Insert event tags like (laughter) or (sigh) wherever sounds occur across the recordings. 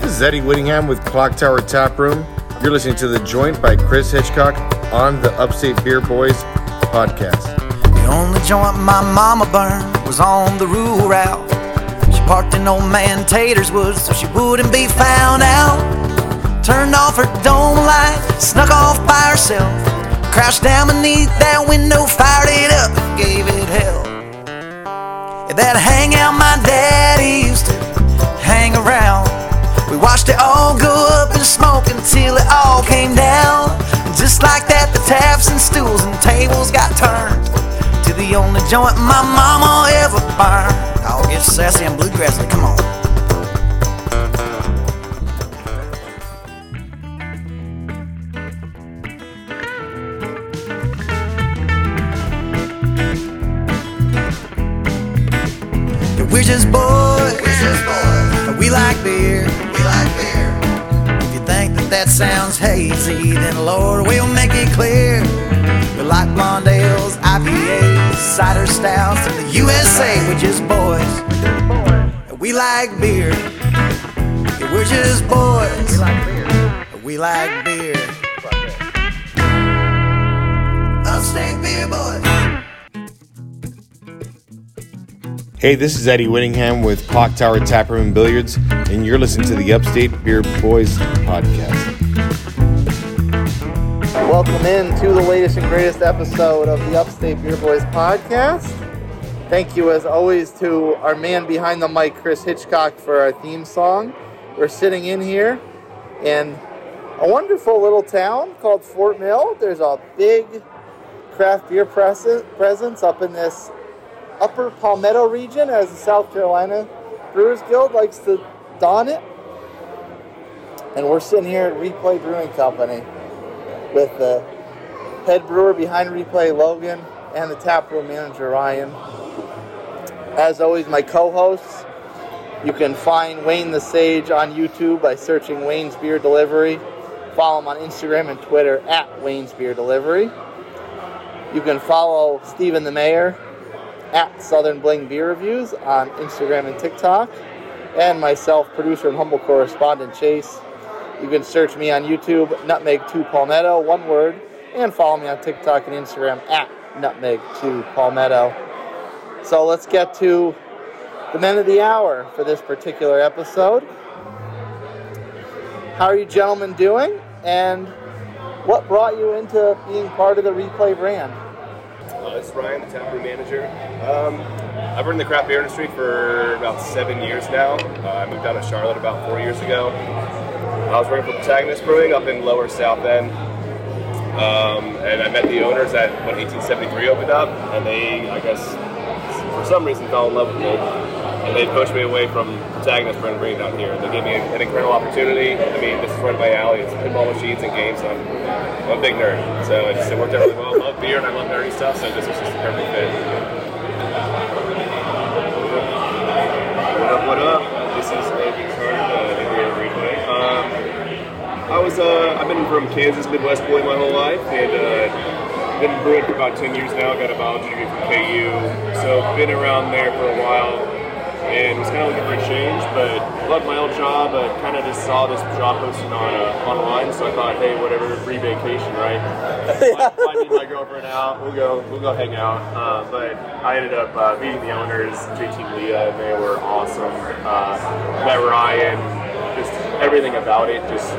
This is Eddie Whittingham with Clock Tower Tap Room. You're listening to The Joint by Chris Hitchcock on the Upstate Beer Boys podcast. The only joint my mama burned was on the rural route. She parked in old man Tater's woods so she wouldn't be found out. Turned off her dome light, snuck off by herself. Crouched down beneath that window, fired it up, gave it hell. That hangout my daddy used to hang around. We watched it all go up in smoke until it all came down. Just like that, the taps and stools and tables got turned to the only joint my mama ever burned. I'll get sassy and bluegrassy, come on. Just boys. Just boys. We like beer. We like beer. If you think that that sounds hazy, then Lord, we'll make it clear. We like blonde ales, IPAs, cider stouts, in the USA. We're just boys. We like beer. Yeah, we're just boys. We like beer. We like beer. Upstate beer boys. Hey, this is Eddie Whittingham with Clock Tower Tap Room and Billiards, and you're listening to the Upstate Beer Boys podcast. Welcome in to the latest and greatest episode of the Upstate Beer Boys podcast. Thank you, as always, to our man behind the mic, Chris Hitchcock, for our theme song. We're sitting in here in a wonderful little town called Fort Mill. There's a big craft beer presence up in this upper Palmetto region, as the South Carolina Brewers Guild likes to don it. And we're sitting here at Replay Brewing Company with the head brewer behind Replay, Logan, and the taproom manager, Ryan. As always, my co-hosts. You can find Wayne the Sage on YouTube by searching Wayne's Beer Delivery. Follow him on Instagram and Twitter at Wayne's Beer Delivery. You can follow Stephen the Mayor at Southern Bling Beer Reviews on Instagram and TikTok. And myself, producer and humble correspondent Chase. You can search me on YouTube, Nutmeg2 Palmetto, one word, and follow me on TikTok and Instagram at Nutmeg2 Palmetto. So let's get to the men of the hour for this particular episode. How are you gentlemen doing? And what brought you into being part of the replay brand? Uh, is Ryan, the taproom manager. Um, I've been in the craft beer industry for about seven years now. Uh, I moved down to Charlotte about four years ago. I was working for Protagonist Brewing up in Lower South End. Um, and I met the owners at when 1873 opened up, and they, I guess, for some reason, fell in love with me. And they pushed me away from Protagonist Brewing and bring it down here. They gave me an incredible opportunity. I mean, this is right my alley. It's pinball machines and games. And I'm, I'm a big nerd, so it just it worked out really well. I love beer and I love nerdy stuff, so this was just a perfect fit. What up? What up? This is Logan Carter, uh, the Um, I was uh, I've been from Kansas, Midwest boy my whole life, and uh, been brewing for about 10 years now. Got a biology degree from KU, so been around there for a while, and was kind of looking for a change. But loved my old job, but kind of just saw this job posting on uh, online, so I thought, hey, whatever, free vacation, right? (laughs) Find me and my girlfriend out. We'll go. We'll go hang out. Uh, but I ended up uh, meeting the owners, JT and Leah, and they were awesome. Uh, met Ryan just everything about it just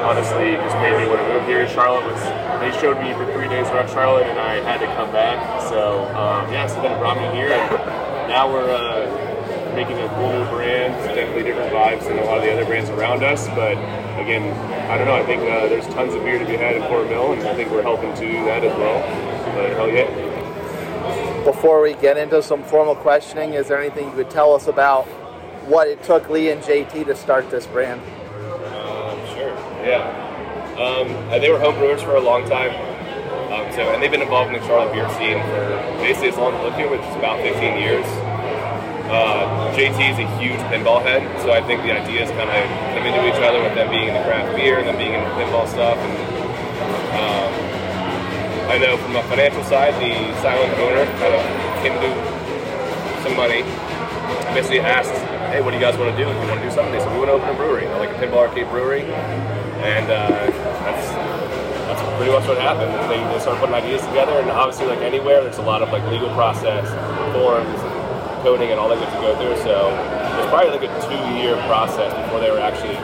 honestly just made me want to move here. Charlotte was they showed me for three days around Charlotte and I had to come back. So um, yeah, so then it brought me here and now we're uh, making a cool new brand. Definitely different vibes than a lot of the other brands around us. But again, I don't know. I think uh, there's tons of beer to be had in Fort Mill, and I think we're helping to do that as well. But hell yeah. Before we get into some formal questioning, is there anything you could tell us about what it took Lee and JT to start this brand? Um, sure. Yeah. Um, uh, they were home brewers for a long time. Um, so, and they've been involved in the Charlotte beer scene for basically as long as I've lived here, which is about 15 years. Uh, JT is a huge pinball head, so I think the ideas kind of come into each other with them being in the craft beer and them being in the pinball stuff. And um, I know from a financial side, the silent owner kind of came to some money basically asked, "Hey, what do you guys want to do? If you want to do something?" They said, "We want to open a brewery, like a pinball arcade brewery," and uh, that's that's pretty much what happened. They, they started putting ideas together, and obviously, like anywhere, there's a lot of like legal process, forms, coding, and all that you have to go through. So it was probably like a two-year process before they were actually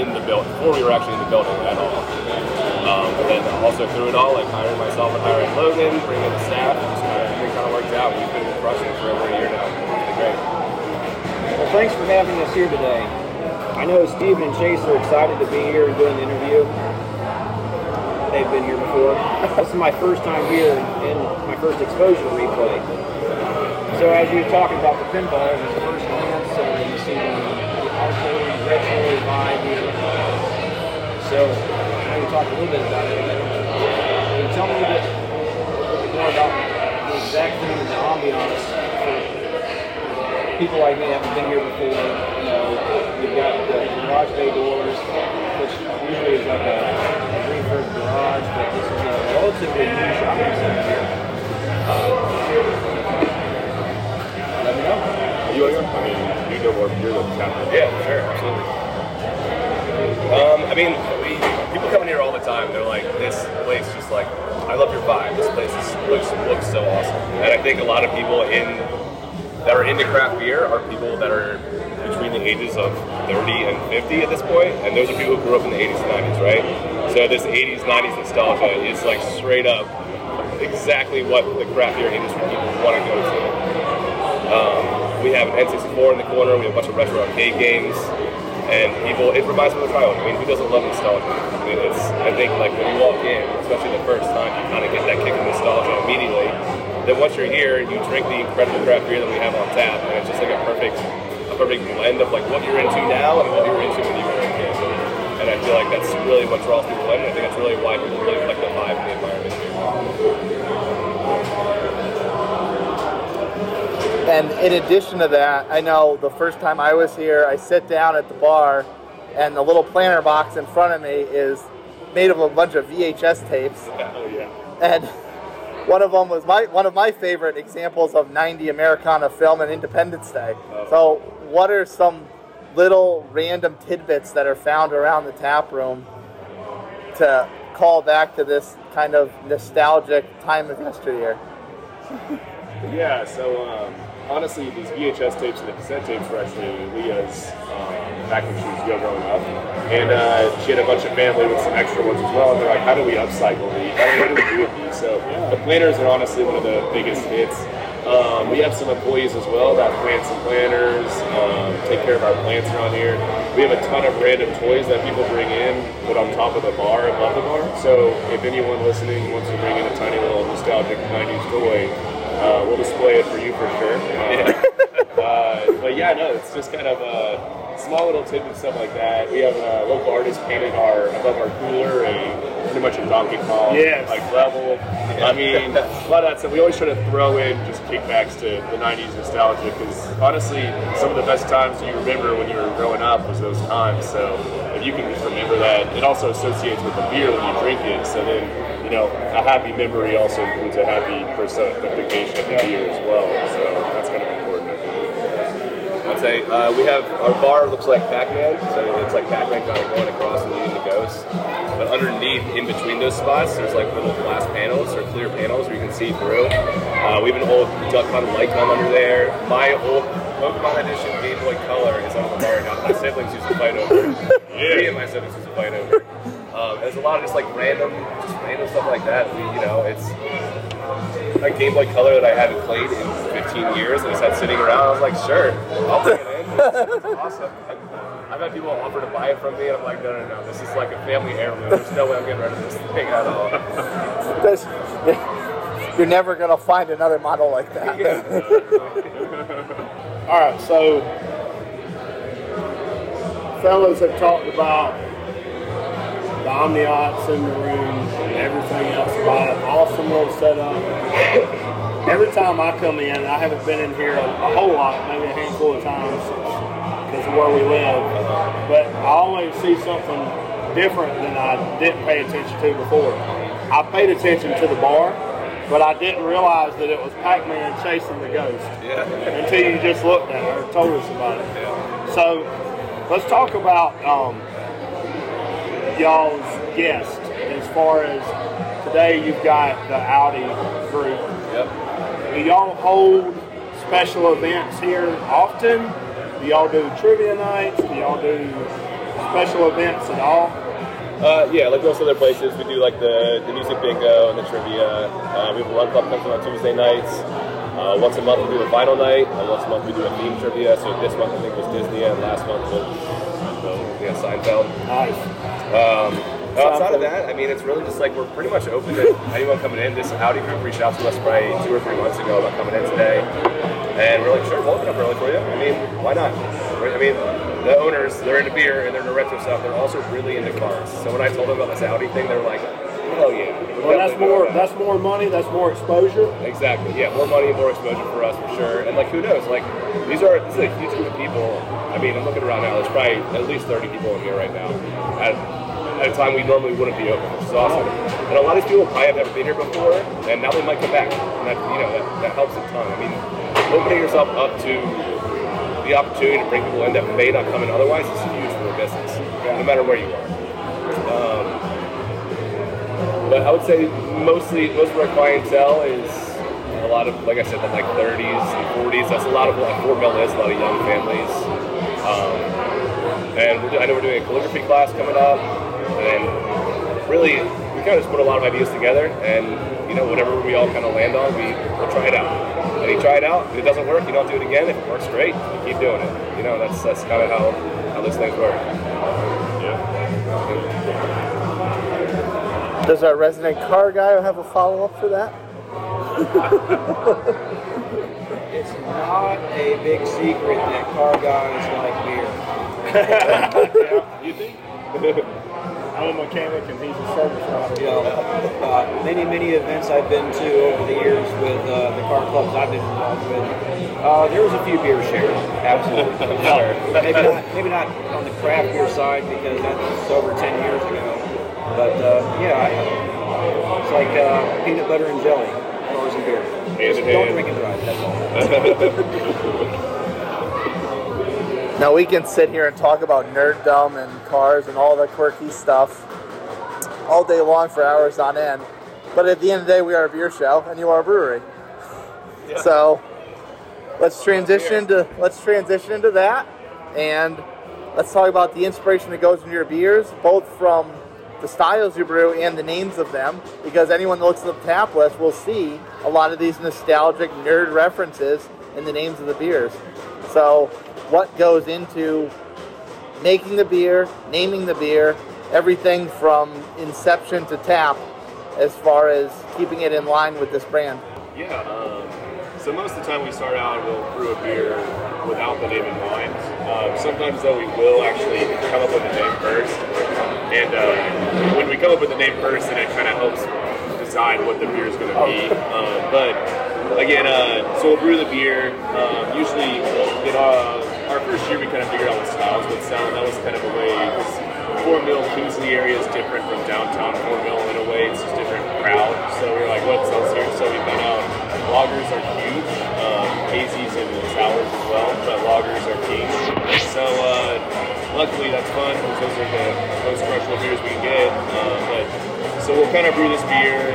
in the building, before we were actually in the building at all. Um, but then also through it all, like hiring myself and hiring Logan, bringing in the staff, and just kind of, everything kind of worked out. We've been crushing for over a year now. Great. Well, thanks for having us here today. I know Steven and Chase are excited to be here and doing the interview. They've been here before. this is my first time here and my first exposure to replay. So as you're talking about the pinball the first glance, uh, you see the, the arcade retro vibe here. So I you talked a little bit about it, but can you tell me a little bit, a little bit more about the exact theme and the ambiance for people like me haven't been here before. You know, you've got the garage bay doors, which usually is like a, a refurb garage, but this is a relatively new shopping center here. I mean, you know more. You're the captain. Yeah, sure, absolutely. Um, I mean, we, people come in here all the time. They're like, this place just like, I love your vibe. This place is, looks looks so awesome. And I think a lot of people in that are into craft beer are people that are between the ages of 30 and 50 at this point, and those are people who grew up in the 80s and 90s, right? So this 80s, 90s nostalgia is like straight up exactly what the craft beer industry people want to go to. We have an N64 in the corner. We have a bunch of retro arcade games, and people. It reminds me of. I mean, who doesn't love nostalgia? I mean, it's. I think like when you walk in, especially the first time, you kind of get that kick of nostalgia immediately. Then once you're here, you drink the incredible craft beer that we have on tap, and it's just like a perfect, a perfect blend of like what you're into now and what you were into when you were a kid. And I feel like that's really what draws people in. And I think that's really why people really like the vibe and the environment And in addition to that, I know the first time I was here, I sit down at the bar, and the little planter box in front of me is made of a bunch of VHS tapes. Oh yeah. And one of them was my one of my favorite examples of 90 Americana film and Independence Day. So, what are some little random tidbits that are found around the tap room to call back to this kind of nostalgic time of yesteryear? (laughs) Yeah, so um, honestly, these VHS tapes and the cassette tapes were actually Leah's um, back when she was young growing up. And uh, she had a bunch of family with some extra ones as well. And they're like, how do we upcycle these? How do, we do with these? So the planters are honestly one of the biggest hits. Um, we have some employees as well that plant some planters, um, take care of our plants around here. We have a ton of random toys that people bring in, put on top of the bar, above the bar. So if anyone listening wants to bring in a tiny little nostalgic 90s toy, uh, we'll display it for you for sure. Uh, (laughs) uh, but yeah, no, it's just kind of a small little tip and stuff like that. We have a local artist painted our above our cooler a pretty much a Donkey Kong Yes. like level. I mean, a lot of that stuff. We always try to throw in just kickbacks to the '90s nostalgia because honestly, some of the best times you remember when you were growing up was those times. So if you can just remember that, it also associates with the beer when you drink it. So then know, a happy memory also includes a happy personification of the beer as well. So that's kind of important. I think. I'd say uh, we have our bar looks like Pac-Man, so it's like Pac-Man kind of going across and leading the ghosts. But underneath, in between those spots, there's like little glass panels or clear panels where you can see through. Uh, we have an old Duck Hunt light gun under there. My old Pokemon Edition Game Boy Color is under the bar now. that My siblings used to fight over. it. (laughs) Me and my siblings used to fight over. It. Um, there's a lot of just like random, just random stuff like that. We, you know, it's a Game Boy Color that I haven't played in 15 years and just had sitting around. I was like, sure, I'll bring it in. (laughs) It's awesome. I've had people offer to buy it from me, and I'm like, no, no, no. This is like a family heirloom. There's no way I'm getting rid of this thing at all. There's- (laughs) You're never going to find another model like that. (laughs) All right, so fellas have talked about the Omniots in the room and everything else about it. Awesome little setup. Every time I come in, I haven't been in here a, a whole lot, maybe a handful of times because of where we live, but I always see something different than I didn't pay attention to before. I paid attention to the bar but I didn't realize that it was Pac-Man chasing the ghost Yeah. until you just looked at it or told us about it. Yeah. So let's talk about um, y'all's guest as far as today you've got the Audi group. Yep. Do y'all hold special events here often? Do y'all do trivia nights? Do y'all do special events at all? Uh, yeah, like most other places, we do like the, the music bingo and the trivia. Uh, we have a run club comes on Tuesday nights. Uh, once a month we do a final night, and once a month we do a theme trivia. So this month I think was Disney, and last month was uh, yeah, Seinfeld. Nice. Um, outside of that, I mean, it's really just like we're pretty much open to anyone coming in. This Audi group reached out to us probably two or three months ago about coming in today, and we're like, sure, we'll open up early for you. I mean, why not? I mean, the owners, they're into beer and they're into retro stuff. They're also really into cars. So when I told them about this Audi thing, they were like, hell yeah. we're Well, that's more. That. That's more money. That's more exposure. Exactly. Yeah, more money, more exposure for us for sure. And like, who knows? Like, these are this is a huge group of people. I mean, I'm looking around now. There's probably at least 30 people in here right now. At, at a time we normally wouldn't be open, which is awesome. And a lot of these people probably have never been here before, and now they might come back. And that you know that, that helps a ton. I mean, opening yourself up to the opportunity to bring people in that may not come in otherwise is huge for a business, no matter where you are. Um, but I would say mostly most of our clientele is a lot of, like I said, the like 30s and 40s. That's a lot of what Fort Mill is, a lot of young families. Um, and I know we're doing a calligraphy class coming up, and really we kind of just put a lot of ideas together, and you know whatever we all kind of land on, we will try it out. And you try it out. If it doesn't work, you don't do it again. If it works great, you keep doing it. You know that's that's kind of how how those things work. Yeah. Does our resident car guy have a follow up for that? It's not a big secret that car guys like beer. (laughs) You think? (laughs) I'm a mechanic and he's a service rider. You know, uh, many, many events I've been to over the years with uh, the car clubs I've been involved with, uh, there was a few beer shared, absolutely. (laughs) Sure. maybe not, maybe not on the craft beer side because that's over 10 years ago. But uh, yeah, I, it's like uh, peanut butter and jelly, cars and beer. Just don't drink and drive. That's all. (laughs) (laughs) Now we can sit here and talk about nerddom and cars and all the quirky stuff all day long for hours on end. But at the end of the day, we are a beer show, and you are a brewery. So let's transition to let's transition into that, and let's talk about the inspiration that goes into your beers, both from the styles you brew and the names of them. Because anyone that looks at the tap list will see a lot of these nostalgic nerd references in the names of the beers. So, what goes into making the beer, naming the beer, everything from inception to tap, as far as keeping it in line with this brand? Yeah. Um, so most of the time we start out, we'll brew a beer without the name in mind. Um, sometimes though we will actually come up with the name first, and uh, when we come up with the name first, then it kind of helps decide what the beer is going to be. Um, but again, uh, so we'll brew the beer. Um, usually, in our, our first year, we kind of figured out what styles would sell, and that was kind of a way. Fort Mill, Kingsley area is different from downtown Fort Mill in a way. It's just different crowd. So we are like, what sells here? So we found out lagers are huge, um, and sours as well, but lagers are king. So uh, luckily that's fun because those are the most crushable beers we can get. Uh, but so we'll kind of brew this beer.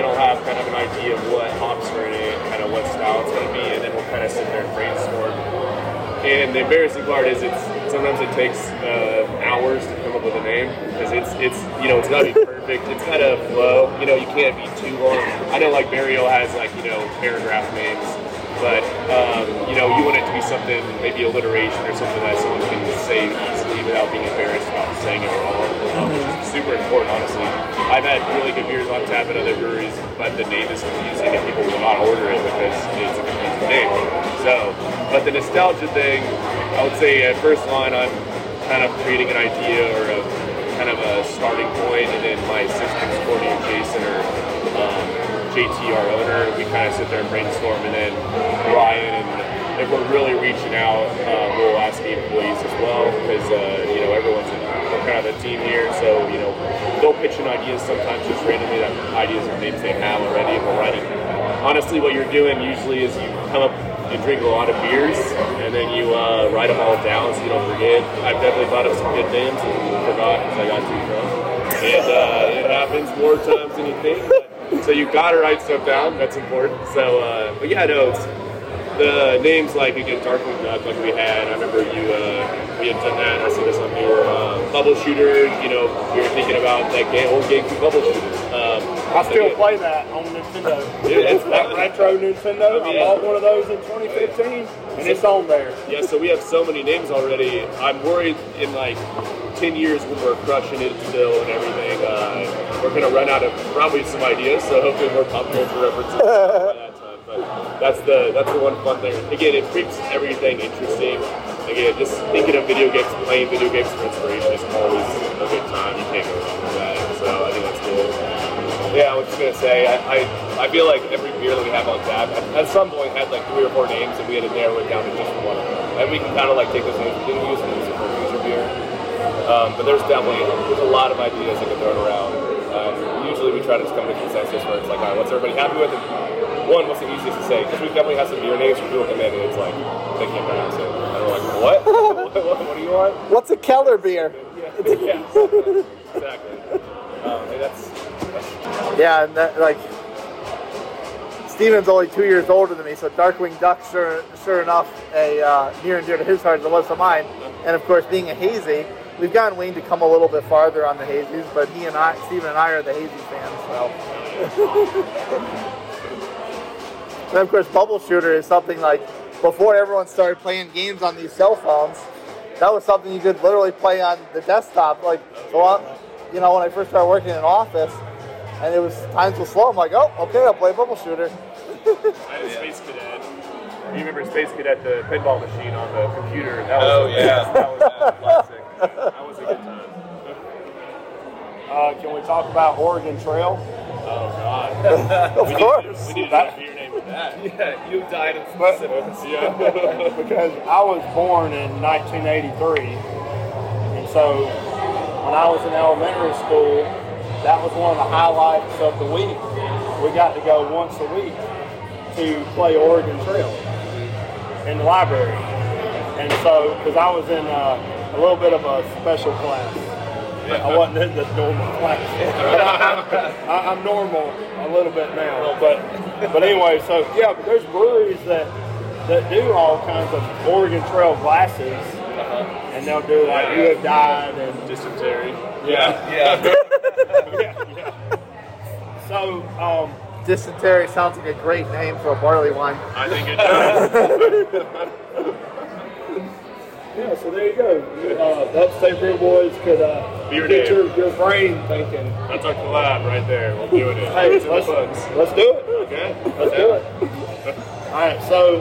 I'll have kind of an idea of what hops are in it, kind of what style it's going to be, and then we'll kind of sit there and brainstorm. And the embarrassing part is it's sometimes it takes uh, hours to come up with a name because it's it's you know it's got to be perfect. It's got to flow. You know you can't be too long. I know like Burial has like you know paragraph names, but um, you know you want it to be something maybe alliteration or something that someone can say easily without being embarrassed about saying it. Um, which is super important, honestly. I've had really good beers on tap at other breweries, but the name is confusing and people will not order it because it's a confusing name. So, but the nostalgia thing, I would say at first line, I'm kind of creating an idea or a kind of a starting point, and then my assistants, Courtney and Jason, or um, JT, our owner, we kind of sit there and brainstorm, and then Ryan, and if we're really reaching out, uh, we'll ask the employees as well, because uh, you know everyone's kind of a team here. So you know, they'll pitch in ideas sometimes just randomly that ideas or names they have already, and we're writing. Honestly, what you're doing usually is you come up, you drink a lot of beers, and then you uh, write them all down so you don't forget. I've definitely thought of some good names and forgot because I got too drunk, and uh, it happens more times than you think. So you gotta write stuff down. That's important. So, uh, but yeah, no, the names like again Darkwing Duck, like we had. I remember you uh, we had done that. I see this on your uh, bubble shooter. You know, we were thinking about that game, old GameCube bubble shooters. Um, I still again, play that on Nintendo. Dude, it's that retro Nintendo. I Yeah. bought one of those in 2015, and it's on there. Yeah, so we have so many names already. I'm worried in like 10 years when we're crushing it still and everything, uh, we're going to run out of probably some ideas. So hopefully more pop culture references by (laughs) that time. That's the that's the one fun thing. Again, it keeps everything interesting. Again, just thinking of video games, playing video games for inspiration is always a good time. You can't go wrong with that. So I think that's cool. Yeah, I was just gonna say, I, I, I feel like every beer that we have on tap at, some point had like three or four names, and we had to narrow it down to just one. And we can kind of like take those names we didn't use it for future beer. Um, but there's definitely there's a lot of ideas that get thrown around. Um, usually we try to just come to consensus where it's like, all right, what's everybody happy with? And one, what's the easiest to say? Because we definitely have some beer names where people come in and it's like they can't pronounce it, and we're like, what? what, (laughs) what, what do you want? What's a Keller beer? Yeah, yeah exactly. Um, and that's, that's Yeah, and that, like Steven's only two years older than me, so Darkwing Duck, sure, sure enough, a uh, near and dear to his heart as it was to mine. And of course, being a hazy, we've gotten Wayne to come a little bit farther on the hazies, but he and I, Steven and I, are the hazy fans. So, (laughs) and of course, Bubble Shooter is something like before everyone started playing games on these cell phones. That was something you could literally play on the desktop. Like, so on, you know, when I first started working in an office, and it was times was slow. I'm like, oh, okay, I'll play Bubble Shooter. (laughs) I had a Space Cadet. You remember Space Cadet, the pinball machine on the computer? That was Oh, yeah. that was a classic. That was a good time. Uh, can we talk about Oregon Trail? Oh God. (laughs) Of we course. Need, we need to do a beer name with that. (laughs) Yeah, you died in But- specifics. Yeah. (laughs) because I was born in 1983, and so when I was in elementary school, that was one of the highlights of the week. We got to go once a week to play Oregon Trail in the library, and so because I was in uh, a little bit of a special class. I wasn't in the normal class. I, I'm normal a little bit now, but but anyway, so yeah, but there's breweries that that do all kinds of Oregon Trail glasses, and they'll do like you have died and Dysentery. yeah, Yeah. yeah, yeah. So um, Dysentery sounds like a great name for a barley wine. I think it does. (laughs) yeah, so there you go. Uh, the Upstate Brew Boys could uh, Beer get name. your, your brain thinking. That's our collab right there. We're doing it. Hey, It's in the let's, let's do it. Okay. Let's do it. (laughs) All right, so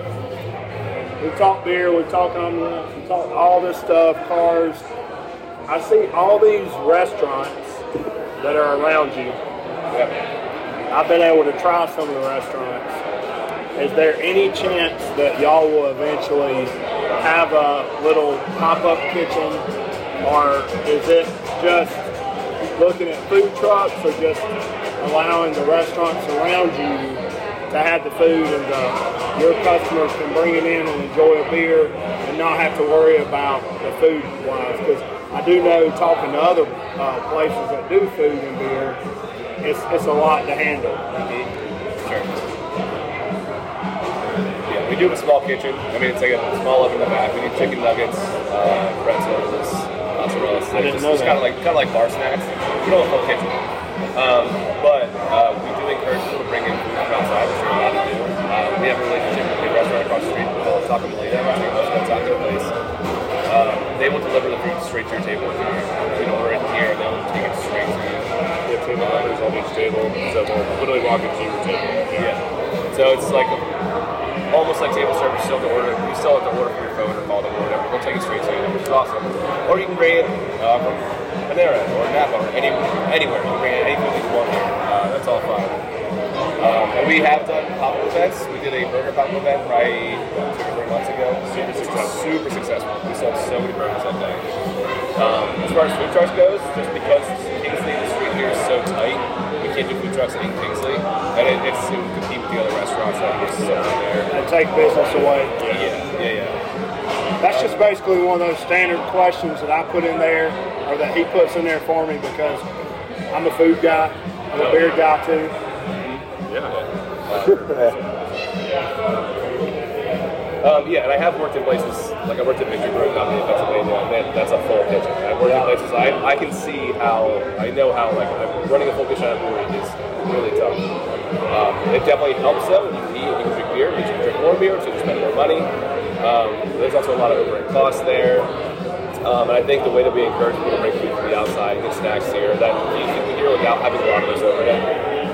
we talked beer, we talked omelets, we talked all this stuff, cars. I see all these restaurants that are around you. I've been able to try some of the restaurants. Is there any chance that y'all will eventually have a little pop-up kitchen, or is it just looking at food trucks, or just allowing the restaurants around you to have the food and uh, your customers can bring it in and enjoy a beer and not have to worry about the food wise? Because I do know talking to other uh, places that do food and beer, it's, it's a lot to handle. We do have a small kitchen. I mean, it's like a small oven in the back. We do chicken nuggets, uh, pretzels, mozzarella sticks. I didn't know It's that. kind of like kind of like bar snacks. We don't have a full kitchen, um, but uh, we do encourage people to bring in food from outside, which we're allowed to do. Um, we have a relationship with a restaurant across the street called Taco Melita, which is a taco place. Um, they will deliver the food straight to your table. If you know, order it here, they'll take it straight to you. We have table numbers on each table, so we'll literally walk into your table. Yeah. So it's like almost like table service. Still have to order. You still have to order from your phone or call them or whatever. They'll take it straight to you, which is awesome. Or you can bring it uh, from Panera or Napa or any, anywhere. You can bring it anything that you want here. Uh, that's all fine. Um, and we have done pop-up events. We did a burger pop-up event right two or three months ago. Super successful. Super successful. We sold so many burgers that day. Um, as far as food trucks goes, just because Kingsley, the street here is so tight, we can't do food trucks in Kingsley, and it, it's to compete with the other restaurants that are so. And take business away. Yeah, yeah, yeah. That's just basically one of those standard questions that I put in there, or that he puts in there for me because I'm a food guy, I'm a beer guy too. (laughs) Um, yeah, and I have worked in places like I worked at Victory Brew Company in Pennsylvania. and that's a full kitchen. I've worked in places I, I can see how I know how like running a full kitchen at a brewery is really tough. Um, it definitely helps though. You you beer, but you drink more beer, so you spend more money. Um, there's also a lot of overhead costs there. Um, and I think the way that we encourage people to bring food from the outside and get snacks here, that you can here without having a lot of those overhead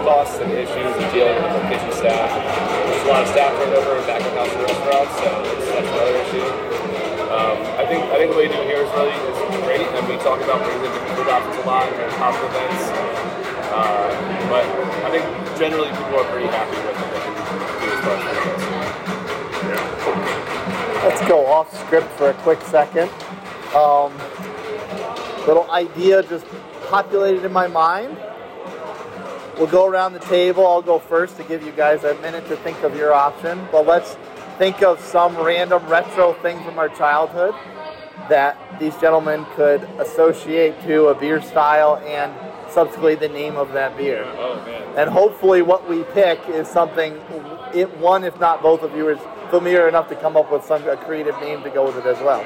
costs and issues and dealing with the kitchen staff. There's a lot of staff turnover in back of house restaurants, so that's another issue. Um, I think I think the way we do it here is really is great, and we talk about bringing in different food options a lot and hospital events. Uh, but I think generally people are pretty happy with what Let's go off script for a quick second. Um, little idea just populated in my mind. We'll go around the table. I'll go first to give you guys a minute to think of your option. But let's think of some random retro thing from our childhood that these gentlemen could associate to a beer style and subsequently the name of that beer. Oh. And hopefully, what we pick is something, it, one, if not both of you, is familiar enough to come up with some a creative name to go with it as well.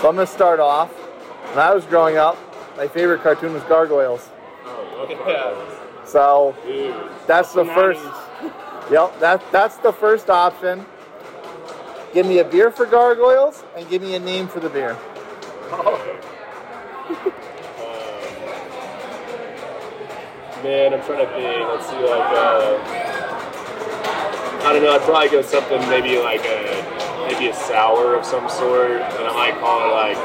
So I'm going to start off. When I was growing up, my favorite cartoon was Gargoyles. Oh, Yeah. (laughs) So that's the first. Yep, that that's the first option. Give me a beer for Gargoyles and give me a name for the beer. Oh. (laughs) Man, I'm trying to think. Let's see, like, uh, I don't know. I'd probably go something maybe like a maybe a sour of some sort, and I might call it like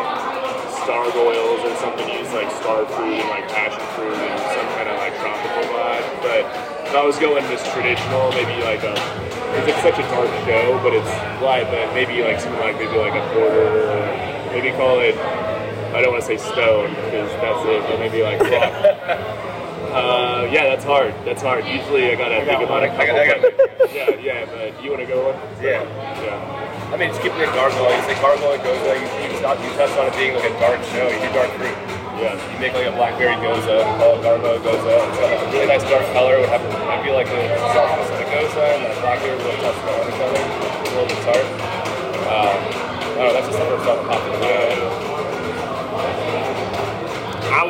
star goils or something. Use like star fruit and like passion fruit and some kind of like tropical vibe. But if I was going just traditional, maybe like a. It's such a dark show, but it's light. But maybe like something like maybe like a porter, or maybe call it. I don't want to say stone because that's it, but maybe like rock. (laughs) Uh, yeah, that's hard. That's hard. Usually I gotta think about it. I got- I got- yeah, yeah, but you wanna go one? Yeah. Yeah. I mean, just keeping it gargoyle. You say gargoyle gose. You, you, touch- you touch on it being like a dark show. You do dark fruit. Yeah. You make like a blackberry gose, call it gargoyle gose. It's got like a really nice dark color. It would have, I feel like the softness of the gose and the blackberry would touch the other color. It's a little bit tart. Um, oh, that's just the first thought that popped into my head.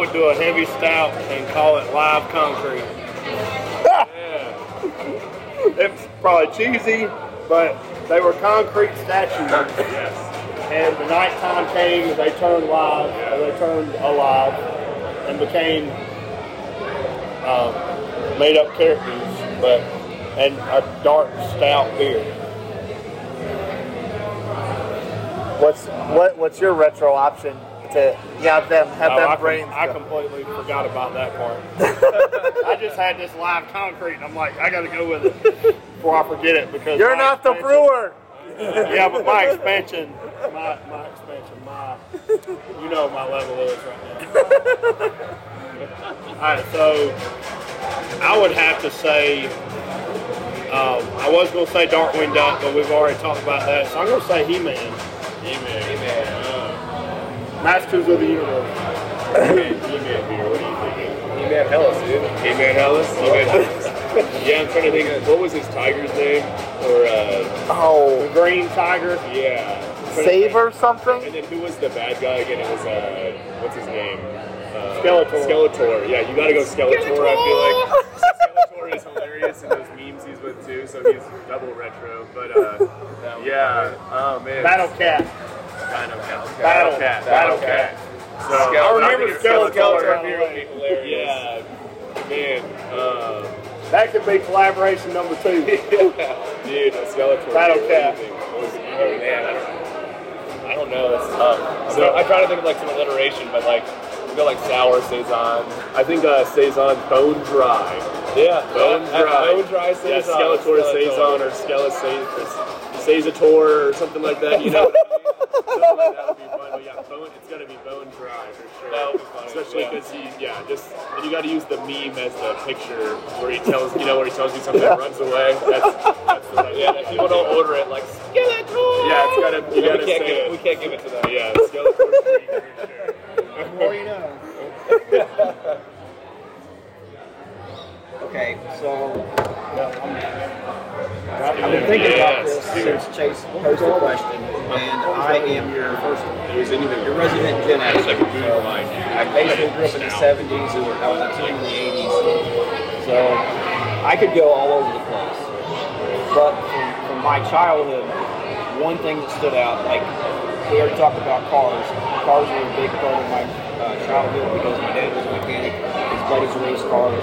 Would do a heavy stout and call it live concrete. (laughs) It's probably cheesy, but they were concrete statues. And the nighttime came and they turned live, or they turned alive, and became uh, made up characters, but and a dark stout beer. What's what what's your retro option to have them have Oh, them I, com- I completely forgot about that part. (laughs) I just had this live concrete, and I'm like, I got to go with it before I forget it because You're not the brewer. Yeah, but my expansion, my my expansion, my you know my level is right now. (laughs) All right, so I would have to say. Um, I was going to say Darkwing Duck, but we've already talked about that. So I'm going to say He-Man. He-Man. He-Man. Masters of the Universe. He-Man beer. What do you think? He-Man Helles, dude. He-Man Helles? He-Man Helles. yeah, I'm trying to think. Of what was his tiger's name? Or, uh, Oh, Green Tiger. yeah. save or something? And then who was the bad guy again? It was, uh, what's his name? Uh, Skeletor. Skeletor. Yeah, you gotta go Skeletor, I feel like. Skeletor is hilarious in those memes he's with too, so he's double retro. But, uh, (laughs) yeah. Oh, man. Battle Cat. Battle Cat. Battle Cat. Battle Cat. So, I remember Skeletor. Skeletor. by. Yeah. Man. Um, That could be collaboration number two. (laughs) Dude, a Skeletor. Battle What do you Cat. think? What was it? Oh man, I don't, I don't know. That's tough. So I try to think of like some alliteration, but like we go like sour saison. I think uh, saison bone dry. Yeah, bone dry. bone dry Yeah, saison. Skeletor Skeletor. saison or Skeletor Sazator or something like that. You know. (laughs) That would be fun. But yeah, bone. It's got to be bone dry for sure. That would be funny, Especially yeah. because he, yeah, just and you got to use the meme as the picture where he tells, you know, where he tells you something and runs away. That's, that's I Yeah, people don't order it like skeleton. Yeah, it's gotta. You Yeah, gotta we can't say give it. We can't give it to them. Yeah, skeleton (laughs) creature. More you know. okay, so I've been thinking about this since Chase posed the question, and I am your first, It was anything. your resident Gen X. It's like a good. I basically grew up in the 70s and I was a teen in the 80s. So I could go all over the place. But from, from my childhood, one thing that stood out, like we already talked about cars. Cars were a big part of my uh, childhood because my dad was a mechanic. His buddies raced cars.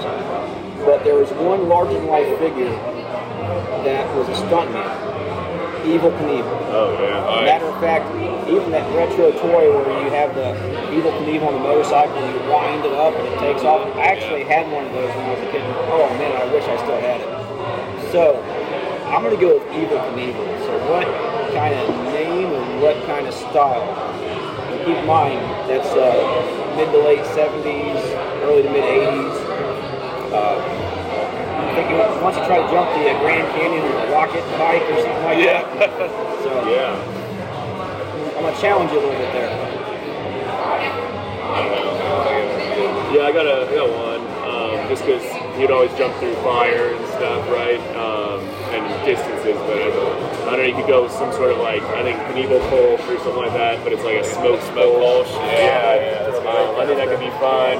But there was one larger than life figure that was a stuntman, Evel Knievel. Oh yeah. Matter of fact, even that retro toy where you have the Evel Knievel on the motorcycle and you wind it up and it takes off. I actually had one of those when I was a kid. Oh man, I wish I still had it. So I'm gonna go with Evel Knievel. So what kind of what kind of style? And keep in mind that's uh, mid to late 70s, early to mid 80s. Uh, I think wants to try to jump the uh, Grand Canyon rocket bike or something like Yeah. that. (laughs) So Yeah. I'm gonna challenge you a little bit there. Yeah, I got a, I got one. Um, just because he'd always jump through fire and stuff, right? Um, distances, but I, I don't know. You could go with some sort of like I think Knievel Kolsch or something like that, but it's like a smoke Smoke Kolsch. Kolsch, yeah, yeah, that's Um, I think that could be fun.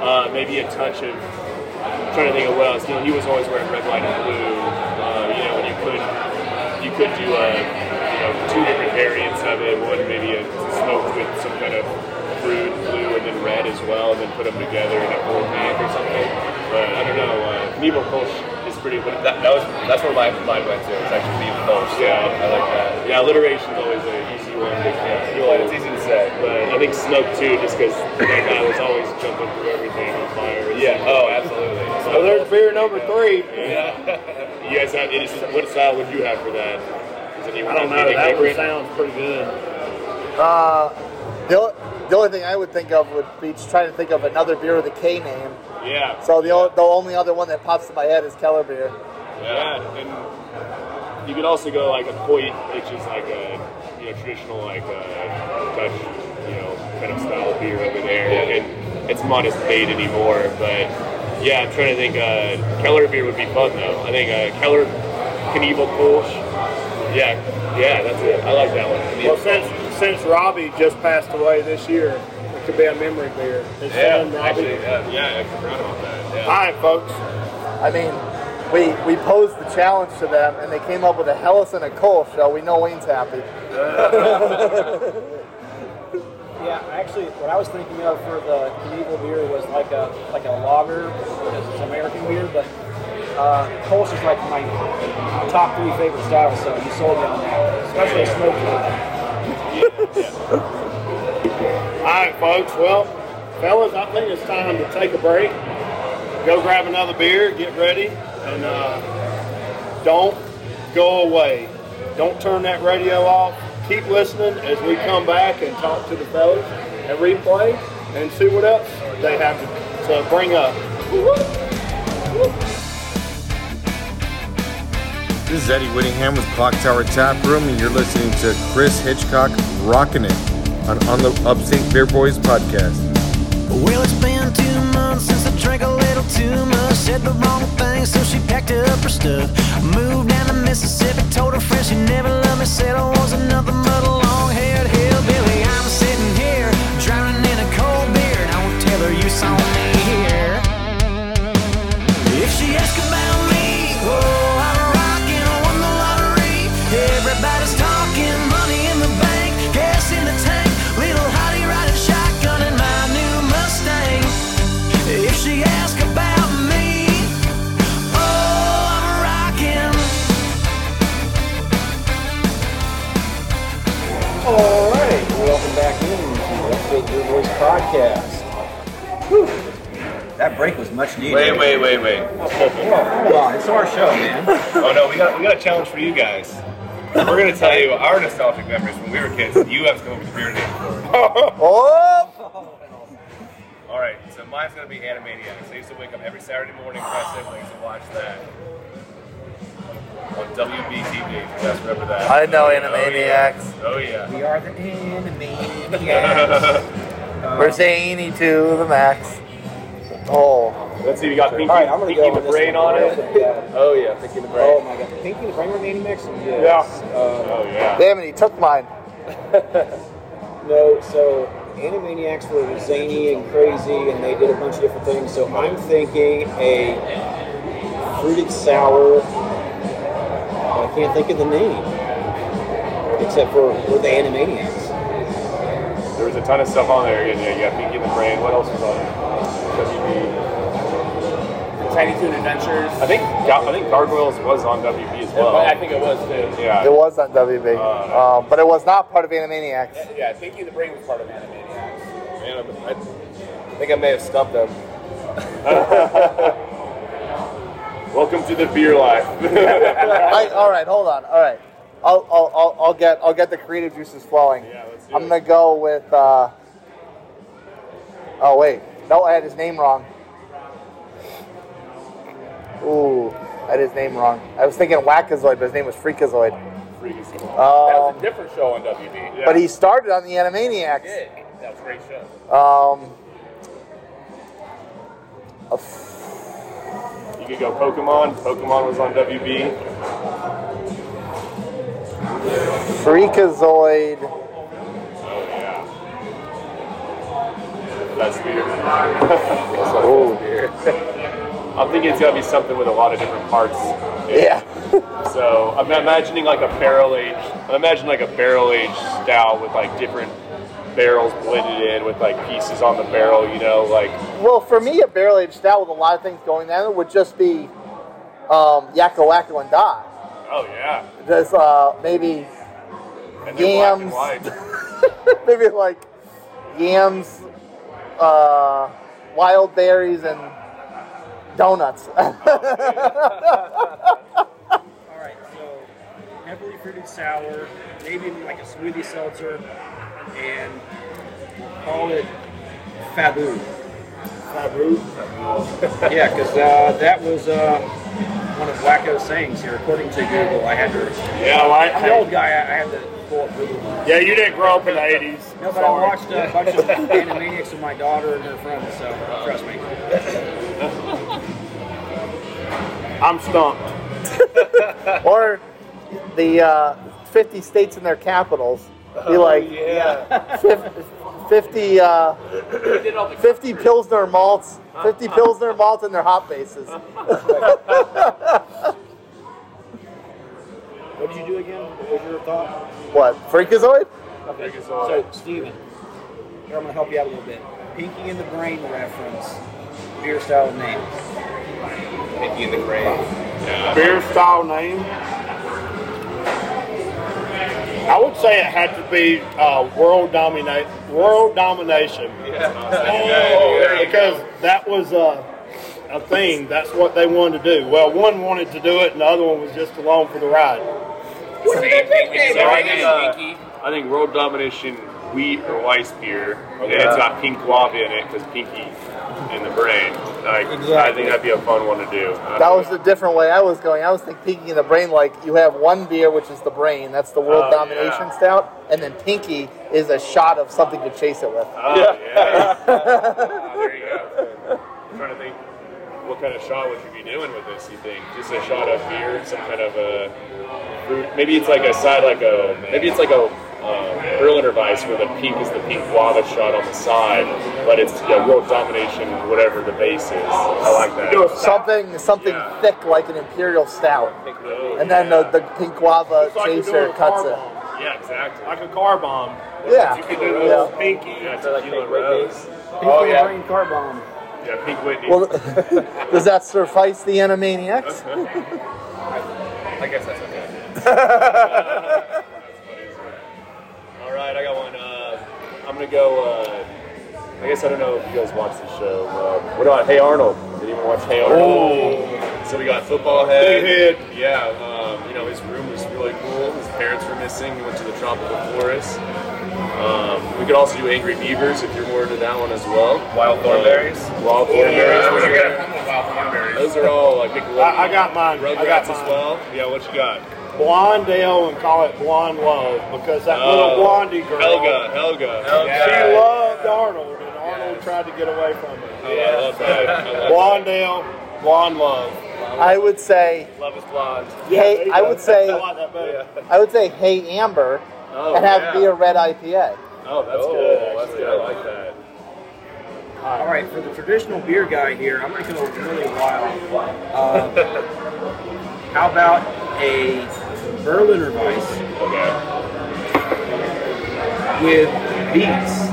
Uh, maybe a touch of. I'm trying to think of what else. You know, he was always wearing red, white, and blue. Uh, you know, and you could you could do a you know two different variants of it. One maybe a smoked with some kind of fruit, blue, and then red as well, and then put them together in a whole pack or something. But I don't know. Uh, Knievel Kolsch pretty. But That, that was that's where my mind went to. It's actually Evil Kolsch. Yeah. I like that. yeah, alliteration is always an easy one. to Yeah, you like it's easy to say. But I think smoke too, just because that guy was always jumping through everything on fire. Yeah. Oh, absolutely. So there's beer number three. (laughs) You guys have any, what style would you have for that? Is anyone I don't know. That one different? sounds pretty good. Uh, the, the only thing I would think of would be just trying to think of another beer with a K name. Yeah. So the, o- the only other one that pops in my head is Keller beer. Yeah, and you could also go like a Coit, which is like a you know traditional like uh, Dutch you know kind of style beer over there, and it's not as made anymore. But yeah, I'm trying to think. Uh, Keller beer would be fun though. I think uh, Keller Knievel Kolsch. Yeah, yeah, that's it. I like that one. Well, since since Robbie just passed away this year, it could be a memory beer. His Yeah, son, Robbie. actually, yeah. yeah, I forgot about that. Yeah. All right, folks. I mean, we we posed the challenge to them, and they came up with a Helles and a Kolsch, so we know Wayne's happy. (laughs) Yeah, actually, what I was thinking of for the Knievel beer was like a like a lager because it's American beer, but uh, Kolsch is like my top three favorite styles. So you sold me on that, especially a smoked one. All right, folks. Well, fellas, I think it's time to take a break. Go grab another beer, get ready, and uh, don't go away. Don't turn that radio off. Keep listening as we come back and talk to the fellas and replay and see what else they have to, bring up. This is Eddie Whittingham with Clock Tower Tap Room, and you're listening to Chris Hitchcock rocking it on, on the Upstate Beer Boys podcast. Well, it's been two months since I drank a little too much. Said the wrong thing, so she packed up her stuff. Moved down to Mississippi, told her she never loved me. Said I wasn't nothing but a long haired hillbilly. I'm sitting here, drowning in a cold beer, and I won't tell her you saw me All right, welcome back in to the Upstate Beer Boys podcast. Whew. That break was much needed. Wait, wait, wait, wait. Hold on, it's our show, man. Oh no, we got we got a challenge for you guys. We're gonna tell you our nostalgic memories when we were kids. You have to come up with beer name. Oh! (laughs) All right, so mine's gonna be Animaniacs. I used to wake up every Saturday morning with my siblings and watch that on WBTV. You guys remember that? I know Oh, yeah. Animaniacs. Oh yeah. We are the Animaniacs. (laughs) We're zany to the max. Oh. Let's see, we got Pinky, All right, I'm gonna Pinky go the with this Brain one. on it. (laughs) Yeah. Oh yeah, Pinky the Brain. Oh my god, Pinky the Brain remaining Animaniacs? Yes. Yeah. Um, Oh yeah. Damn it, he took mine. (laughs) No, so Animaniacs were zany and crazy, and they did a bunch of different things. So I'm thinking a fruited sour. But I can't think of the name, except for we're the Animaniacs. There was a ton of stuff on there. Yeah, yeah, you got Pinky the Brain. What else was on it? WB. Tiny Toon Adventures. I think I think Gargoyles was on WB as well. I think it was too. Yeah. It was on WB. Uh, um, but it was not part of Animaniacs. Yeah, Pinky the Brain was part of Animaniacs. Man, I'm- I think I may have stumped them. (laughs) (laughs) Welcome to the beer life. (laughs) I, all right, hold on. All right. I'll, I'll, I'll, I'll get I'll get the creative juices flowing. Yeah, let's do I'm it. gonna go with. Uh, oh wait, no, I had his name wrong. Ooh, I had his name wrong. I was thinking Wackazoid, but his name was Freakazoid. Freaking cool. That was Um, a different show on WB. Yeah. but he started on the Animaniacs. did. That was a great show. Um, a f- You could go Pokemon. Pokemon was on WB. Freakazoid. Oh yeah. That's beer. (laughs) Ooh, I'm thinking it's gotta be something with a lot of different parts. yeah. (laughs) So I'm imagining like a barrel aged. I'm imagining like a barrel aged style with like different barrels blended in with like pieces on the barrel. You know, like Well, for me, a barrel aged stout with a lot of things going on would just be um, Yakko Wakko and Die. oh yeah, There's uh, maybe and they're black and Yams. white. (laughs) maybe like yams, uh, wild berries, and donuts. (laughs) All right, so heavily fruited sour, maybe like a smoothie seltzer, and call it Fabu. Fabu. (laughs) Yeah, because uh, that was uh, one of Wakko's sayings here, according to Google. I had to. Yeah, I, I'm the old guy. I, I had to pull up Google. yeah, you didn't grow up in the 80s. No, but I watched a bunch of Animaniacs with my daughter and her friends, so trust me. (laughs) I'm stumped. (laughs) or the uh, 50 states and their capitals. Be like Yeah. 50, 50, uh, 50 Pilsner malts, 50 Pilsner malts and their hop bases. (laughs) What did you do again? What was your thought? What, Freakazoid? Okay, so Steven, here I'm going to help you out a little bit. Pinky in the Brain reference, beer style name. Pinky in the Brain. Beer style name. I would say it had to be uh, world dominate, world domination. Yeah. because that was a, a thing. That's what they wanted to do. Well, one wanted to do it, and the other one was just along for the ride. So I think, uh, I think World Domination wheat or Weiss beer, and it's got pink guava in it because Pinky in the brain. Like, I think that'd be a fun one to do. That was the different way I was going. I was thinking Pinky in the Brain, like you have one beer, which is the Brain, that's the World Oh, Domination yeah. Stout, and then Pinky is a shot of something to chase it with. Oh, yeah. Ah, (laughs) there you go. I'm trying to think, what kind of shot would you be doing with this? You think just a shot of beer, some kind of a fruit? Maybe it's like a side, like a maybe it's like a um, Berliner Weiss where the pink is the pink guava shot on the side, but it's yeah, world domination, whatever the base is. I like that. Something something Yeah. thick like an Imperial Stout. Oh, And then yeah. the, the pink guava It's chaser doing cuts car it. yeah, exactly. Like a car bomb. Yeah. You could do Yeah. pinky. Yeah, So like tequila Pink rose. Pinky Oh, in the yeah. Brain car bomb. Yeah, pink Whitney. Well, (laughs) does that suffice the Animaniacs? (laughs) I guess that's okay. (laughs) All right, I got one. Uh, I'm gonna go. Uh, I guess I don't know if you guys watch the show. Uh, what about Hey Arnold? Did anyone watch Hey Arnold? So we got football head. Big head. Yeah, um, you know his room was really cool. His parents were missing. He went to the tropical forest. Um, we could also do Angry Beavers if you're more into that one as well. Wild Thornberrys. Wild Thornberrys. Yeah, which are- wild Thornberrys. Those are all like big I, I got mine. I got mine. as well. Yeah, what you got? Blondale and call it Blonde Love because that Oh, little blondie girl. Helga, Helga. Helga. She loved Arnold, and Arnold tried to get away from her. Oh, I love that. I love Blondale, Blonde Love. I would say, Love is blonde. hey, there you I would say, (laughs) I like. I would say, hey Amber, Oh, and have yeah. it be a red IPA. Oh, that's Oh, good. that's good. I like that. All right, for the traditional beer guy here, I'm going to go really wild. Uh, (laughs) how about a Berliner Weiss with beets?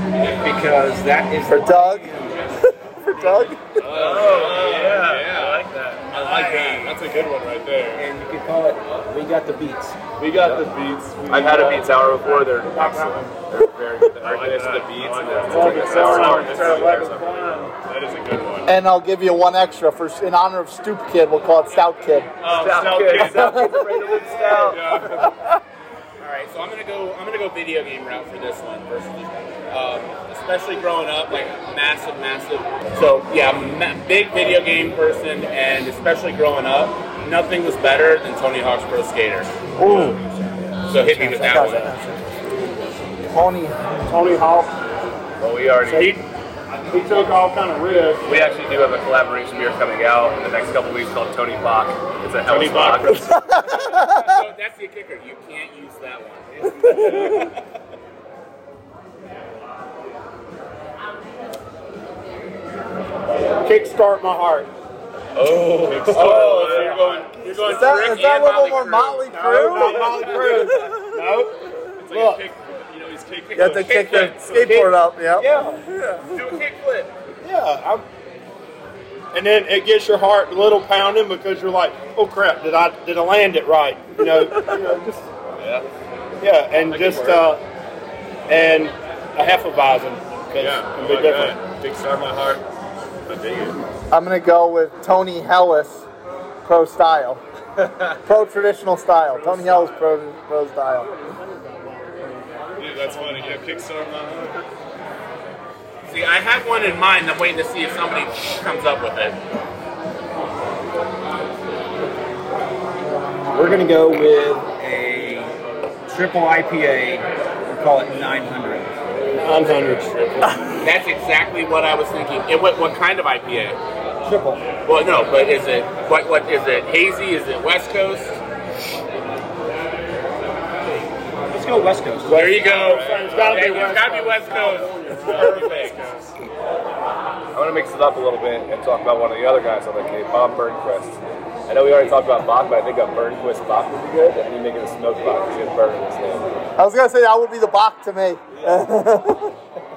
Because that is For Doug. (laughs) For Doug. Oh, yeah. yeah. I like that. I like that. That's a good one right there. and you could call it "We Got the Beats." We got the beats. We I've had a got- beet sour before. They're excellent. They're very good. I like the beets I and like then that. it's like a sour. Sour. It's Sour. like Sour. a- That is a good one. And I'll give you one extra for in honor of Stoop Kid. We'll call it Stout Kid. Oh, Stout stout kid. kid. Stout kid's a regular stout. (laughs) Right, so I'm gonna go. I'm gonna go video game route for this one versus, um, especially growing up, like massive, massive. So yeah, ma- big video game person, and especially growing up, nothing was better than Tony Hawk's Pro Skater. Ooh. So hit me with that one. Tony. Tony Hawk. Well, we already. He, he took all kind of risks. We actually do have a collaboration beer coming out in the next couple weeks called Tony Bock. It's a Tony Hell's Bock. Bock. So (laughs) that's the kicker. You can't use that one. Kickstart my heart. Oh, Oh, oh so you're going. You're going. Is that, Rick that a little Motley more Crue. Motley No, Crue? not Molly Cruz. no. It's (laughs) like Look. A kick, you know, he's kicking. You have to kick the skateboard up. Yep. Yeah. Do a kickflip. Yeah. I'm, and then it gets your heart a little pounding because you're like, oh crap, did I did I land it right? You know, (laughs) you know just Yeah. yeah, and just uh, and a Hefeweizen because Yeah. it I can be like different. that. Big star in my heart. I dig it. I'm gonna go with Tony Helles, pro style, (laughs) pro traditional style. Tony Helles, pro pro style. Dude, that's funny. Yeah, kickstart my. See, I have one in mind. I'm waiting to see if somebody comes up with it. We're going to go with a triple IPA. We call it 900. 900 (laughs) That's exactly what I was thinking. It, what, what kind of IPA? Triple. Well, no, but is it what? What is it? Hazy? Is it West Coast? Let's go West Coast. There you go. It's gotta be West gotta be West Coast. Perfect. I'm going to mix it up a little bit and talk about one of the other guys on the Cape, Bob Burnquist. I know we already talked about Bock, but I think a Burnquist Bock would be good, and you make it a smoked Bock because you have burn in his name. I was gonna say that would be the Bach to me. (laughs)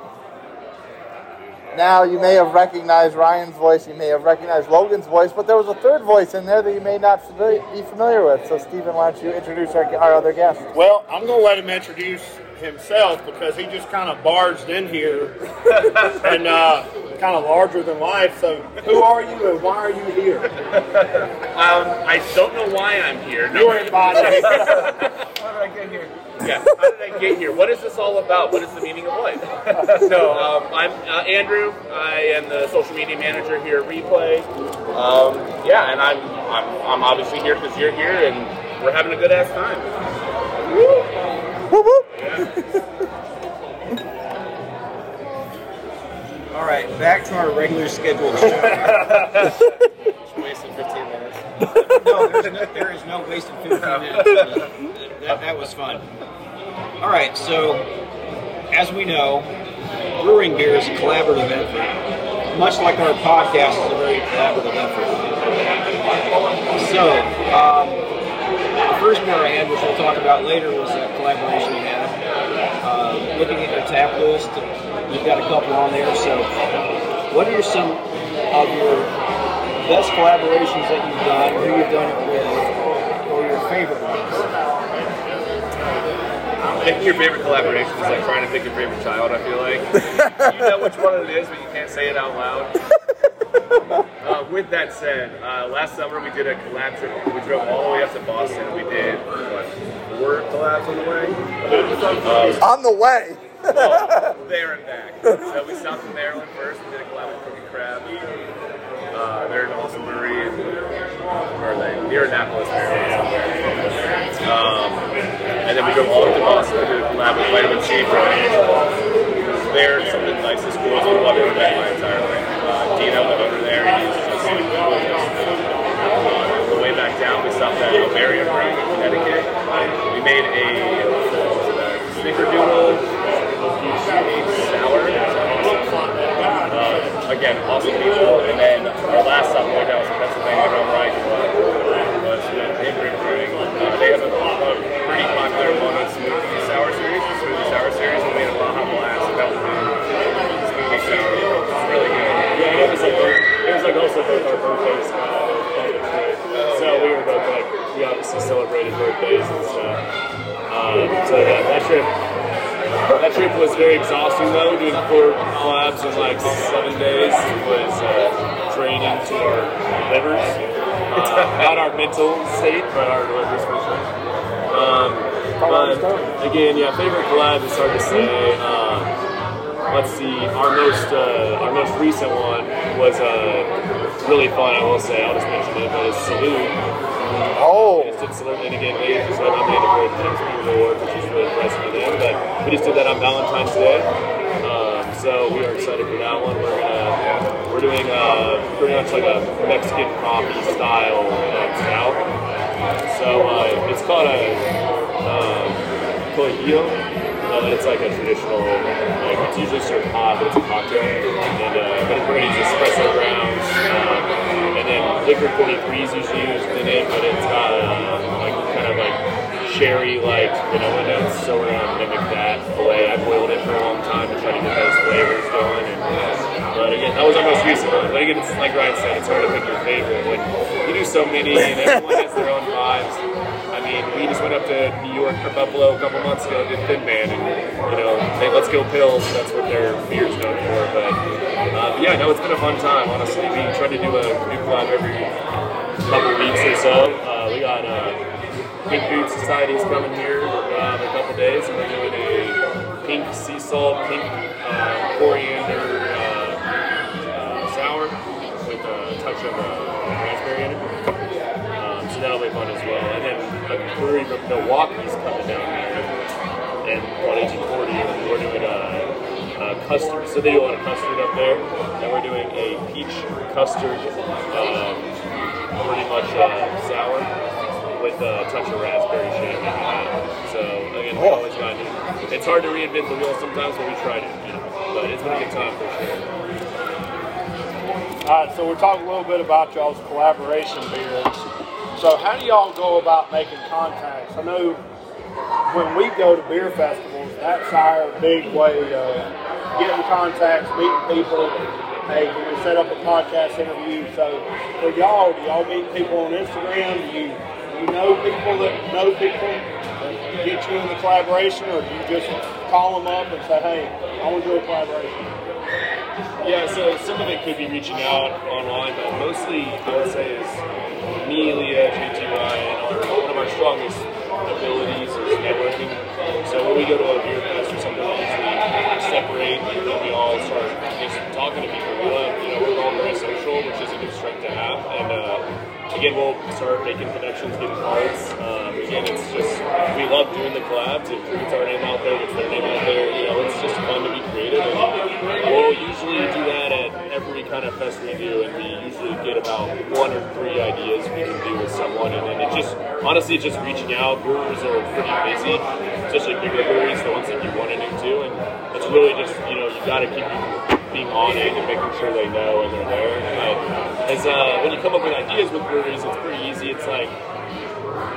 now you may have recognized Ryan's voice, you may have recognized Logan's voice, but there was a third voice in there that you may not be familiar with. So Stephen, why don't you introduce our, our other guest? Well, I'm going to let him introduce himself because he just kind of barged in here (laughs) and uh, kind of larger than life. So, who are you and why are you here? (laughs) Um, I don't know why I'm here. You ain't body. (laughs) How did I get here? Yeah, how did I get here? What is this all about? What is the meaning of life? no, um, I'm uh, Andrew. I am the social media manager here at Replay. Um, yeah, and I'm, I'm I'm obviously here because you're here, and we're having a good ass time. Whoop, (laughs) whoop. All right, back to our regular scheduled show. Wasted 15 minutes. no, there's no, there is no wasted 15 minutes. That, that was fun. All right, so as we know, brewing beer is a collaborative effort, much like our podcast is a very collaborative effort. So, um, first beer I had, which we'll talk about later, was a collaboration we had. Uh, looking at your tap list, you've got a couple on there. So, what are some of your best collaborations that you've done, who you've done it with, or your favorite ones? Picking your favorite collaboration is like trying to pick your favorite child, I feel like. you know which one it is, but you can't say it out loud. (laughs) Um, with that said, uh, last summer we did a collab trip. We drove all the way up to Boston. We did what four collabs on the way. Uh, On the way. well, there and back. So we stopped in Maryland first. We did a collab with Crooked Crab. Uh, they're an awesome brewery. In, where are they? Near Annapolis, Maryland. somewhere. Um, and then we drove all the way to Boston. We did a collab with Vitamin Sea from. They're some of the nicest schools I've ever met in my entire life. Uh, Dino went over there. The way back down, we stopped at Bavarian Brewing in Connecticut. We made a, snickerdoodle sour. Uh, again, awesome people. And then our last stop going down was in Pennsylvania, Rum Reich, was with Imprint Brewing. Uh, they have a, a pretty popular one smoothie sour series, the smoothie sour series. We made a Baja Blast, a Mountain Dew smoothie sour. It's really good. Yeah, it was like it was like also both our birthdays. Uh, so we were both like we obviously celebrated birthdays and stuff. Um, so yeah, that trip that trip was very exhausting though. Doing four collabs in like seven days was uh, draining to our livers. Uh, not our mental state, but our livers for sure. Um, but again, yeah, favorite collab is hard to say. Um, let's see, our most uh, our most recent one was uh, really fun. I will say, I'll just mention it, but it's Salute. Oh. We just did Salute, and again, they just got nominated for the Next Beer Award, which is really impressive for them. But we just did that on Valentine's Day, um, so we are excited for that one. We're gonna we're doing uh, pretty much like a Mexican coffee style uh, stout. So uh, it's called a um, Carajillo. Uh, it's like a traditional, like it's usually served hot, but it's a cocktail. And uh, but gonna use espresso grounds, um, and then Licor 43 is usually used in it, but it's got uh, like kind of like sherry like vanilla notes. So we're gonna mimic that way I boiled it for a long time to try to get those flavors going. And, but again, that was our most recent one. But again, it's like Ryan said, it's hard to pick your favorite when you do so many and everyone has their own vibes. We just went up to New York or Buffalo a couple months ago, did Thin Man, and you know, they Let's Go Pills. That's what their beer's known for. But uh, yeah, no, it's been a fun time. Honestly, we try to do a new collab every couple weeks or so. Uh, we got uh, Pink Boots Society's coming here uh, in a couple days, and we're doing a pink sea salt, pink uh, coriander uh, uh, sour with a touch of uh, raspberry in it. Um, so that'll be fun as a brewery from Milwaukee's coming down here, and called 1840, and we're doing a, a custard. So they do a lot of custard up there, and we're doing a peach custard, um, pretty much uh, sour with a touch of raspberry jam. So again, we always got it. It's hard to reinvent the wheel sometimes, but we tried it. You know, but it's been a good time for sure. All right, so we're talking a little bit about y'all's collaboration beers. So how do y'all go about making contacts? I know when we go to beer festivals, that's our big way of getting contacts, meeting people. Hey, can we set up a podcast interview? So for y'all, do y'all meet people on Instagram? Do you, do you know people that know people get you in the collaboration, or do you just call them up and say, hey, I want to do a collaboration? Yeah, so some of it could be reaching out online, but mostly I would say is me, Leah, JT Ryan, our, one of our strongest abilities is networking. So when we go to a beer fest or something, we separate and then we all start just talking to people. We love, you know, we're all very social, which is a good strength to have. And uh, again, we'll start making connections, getting cards. Um, again, it's just, we love doing the collabs. It gets our name out there, gets their name out there. You know, it's just fun to be creative. And we'll usually do that at every kind of fest we do, and we usually get about one or three ideas we can do with someone, and then it just honestly just reaching out. Brewers are pretty busy, especially bigger breweries, the ones that you want to do into, and it's really just you know you got to keep being on it and making sure they know and they're there. But as uh, when you come up with ideas with breweries, it's pretty easy. It's like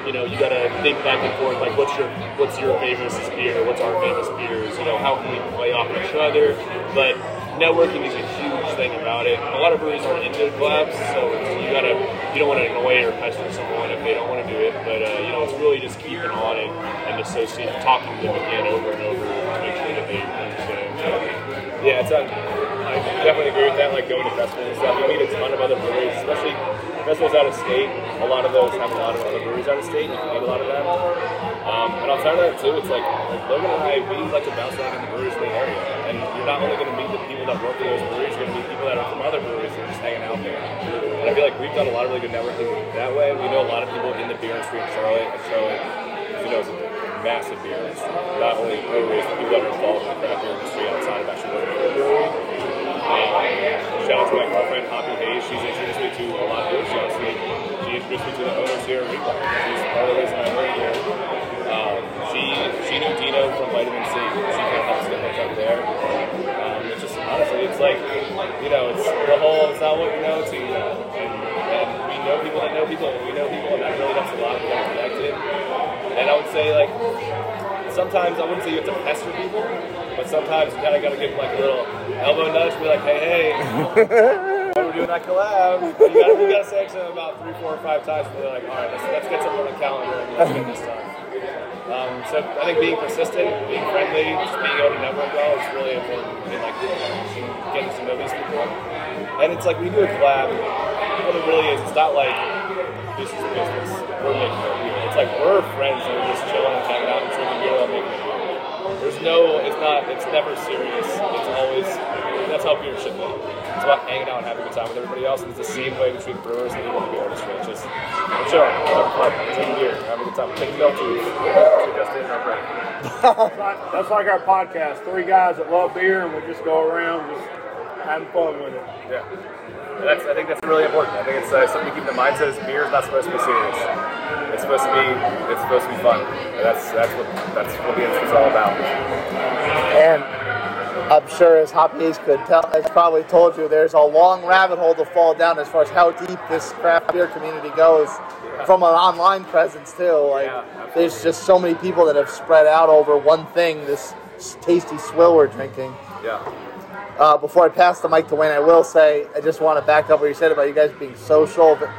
you know, you gotta think back and forth, like what's your what's your famous beer, what's our famous beers, you know, how can we play off each other? But networking is a thing about it. A lot of breweries aren't into collabs, so you gotta you don't want to annoy or pester someone if they don't want to do it. But uh, you know, it's really just keeping on it and associating, talking to them again over and over to make sure that they understand. Yeah, it's on. I I definitely agree with that. Like going to festivals and stuff, you meet a ton of other breweries, especially festivals out of state. A lot of those have a lot of other breweries out of state. You can meet a lot of them. Um, and outside of that too, it's like, like Logan and I, we like to bounce around in the breweries in the area, and you're not only going to meet the people that work in those breweries, you're going to meet people that are from other breweries that are just hanging out there. And I feel like we've done a lot of really good networking that way. We know a lot of people in the beer industry in Charlotte, and Charlotte, you know, is a massive beer industry. Not only breweries, but people that are involved in the craft beer industry outside of actually brewery. Um, shout out to my girlfriend, Hoppy Hayes. She's introduced me to a lot of beer shows. She, introduced me to the owners here. She's part of the reason I work here. Um, she she knew Dino from Vitamin Sea. She kind of helped get hooked up there. It's honestly, it's like you know, it's the whole. It's not what you know, to you know. And, and we know people that know people, and we know people, and that really helps a lot. We get connected. And I would say like sometimes I wouldn't say you have to pester people, but sometimes you kind of got to give them like a little elbow nudge, be like, hey, hey, (laughs) doing that collab. You gotta, you gotta say them about three, four, or five times, and they're like, all right, let's, let's get something on the calendar and let's get this done. Um, so I think being persistent, being friendly, just being able to network well is really important in like getting to know these people. And it's like we do a collab. What it really is, it's not like this is business. We're making a. It's like we're friends and we're just chilling and hanging out and drinking beer while making a beer. There's no, it's not, it's never serious. It's always, that's how beer should be. It's about hanging out and having a good time with everybody else. And it's the same way between brewers and in the beer industry. It's just, fun, drinking beer, having a good time, taking milk to just in our break. That's like, that's like our podcast. Three guys that love beer, and we just go around just having fun with it. Yeah. And that's, I think that's really important. I think it's uh, something to keep in mind. Says beer is not supposed to be serious. It's supposed to be. It's supposed to be fun. And that's that's what that's what the industry's all about. And I'm sure as Hoppy's could tell, has probably told you, there's a long rabbit hole to fall down as far as how deep this craft beer community goes from an online presence too. Like, Yeah, there's just so many people that have spread out over one thing, this tasty swill we're drinking. Yeah. Uh, before I pass the mic to Wayne, I will say I just want to back up what you said about you guys being social. But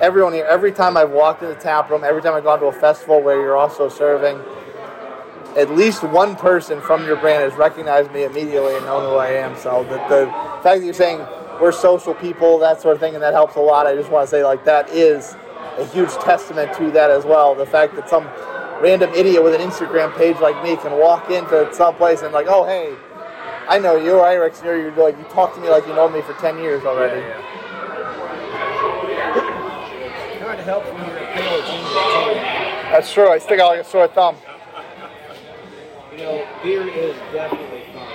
everyone here, every time I've walked in the tap room, every time I've gone to a festival where you're also serving, at least one person from your brand has recognized me immediately and known who I am. So the, the fact that you're saying we're social people, that sort of thing, and that helps a lot. I just want to say like that is a huge testament to that as well. The fact that some random idiot with an Instagram page like me can walk into some place and like, oh hey, I know you, I recognize you. You're like you talk to me like you know me for ten years already. Yeah, (coughs) Trying to help when you're a pale ginger That's true. I stick out like a sore thumb. You know, beer is definitely fun.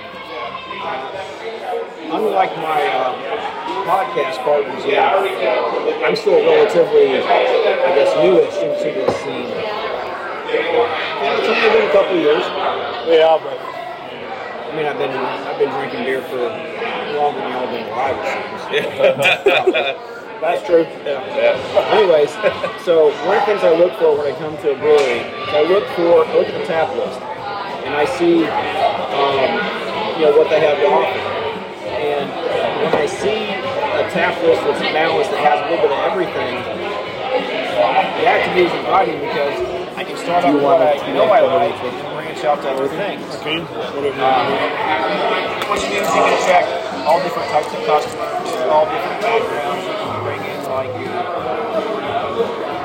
Uh, unlike my uh, podcast partners here, I'm still relatively, I guess, newish into this scene. Yeah, it's only been a couple years. Yeah, but I mean, I've been I've been drinking beer for longer than y'all been alive, it seems. That's true. Yeah. Anyways, so one of the things I look for when I come to a brewery is I look for look at the tap list, and I see, um, you know, what they have to offer. And when I see a tap list that's balanced that has a little bit of everything, that to me is inviting because I can start off with what I know I like and branch out to other things. okay. Um, you do you can attract all different types of customers, all different backgrounds. You can bring in like your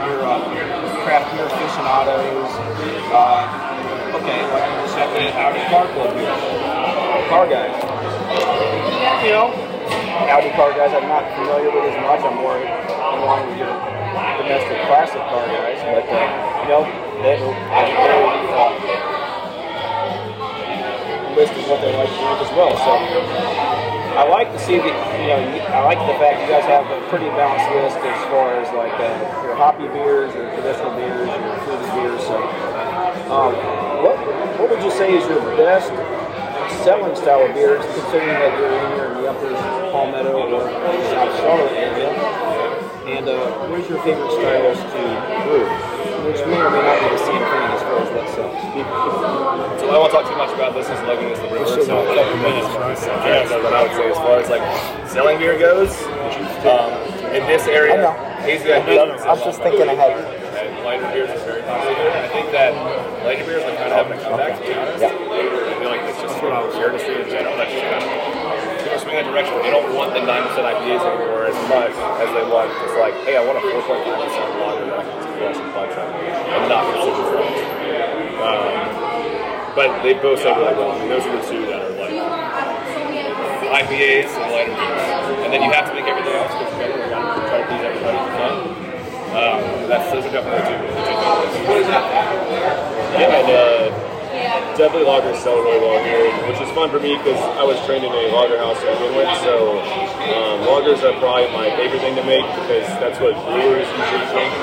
your uh, craft beer aficionados. Uh, Car Club here, car guys. You know, Audi car guys I'm not familiar with as much. I'm more in line with your domestic classic car guys, but uh, you know, they have a, uh, list of what they like to drink as well. So I like to see that you know I like the fact you guys have a pretty balanced list as far as like uh, your hoppy beers, your traditional beers, your fruity beers. So um, would you say is your best selling style of beers, considering that you're in here in the Upper Palmetto or South Charlotte area? And uh, what is your favorite styles to brew? Which may or may not be the same thing as far as what sells. So I won't talk too much about this as Logan is the brewer, so a couple minutes for us. Yeah, but I would say as far as like selling beer goes, um, in this area, I know. hazy IPAs. I'm just thinking ahead. And lighter beers is very popular. I think that lighter beers are kind of having a comeback, to be honest. I feel like it's just of beer industry in general. That's just kind of people swing that the 9% IPAs anymore as much as they want just like, hey, I want a 4.5% lager that I can just crush and punch on and not get super drunk. Um, but they both said really well. I mean, those are the two that are like IPAs and lighter beers. And then you have to make everything else because you gotta got to try to please everybody. Um, that's, those are definitely two, the two favorites. Yeah, and uh, definitely lagers sell really well here, which is fun for me because I was trained in a lager house to begin. So um, lagers are probably my favorite thing to make because that's what brewers usually drink.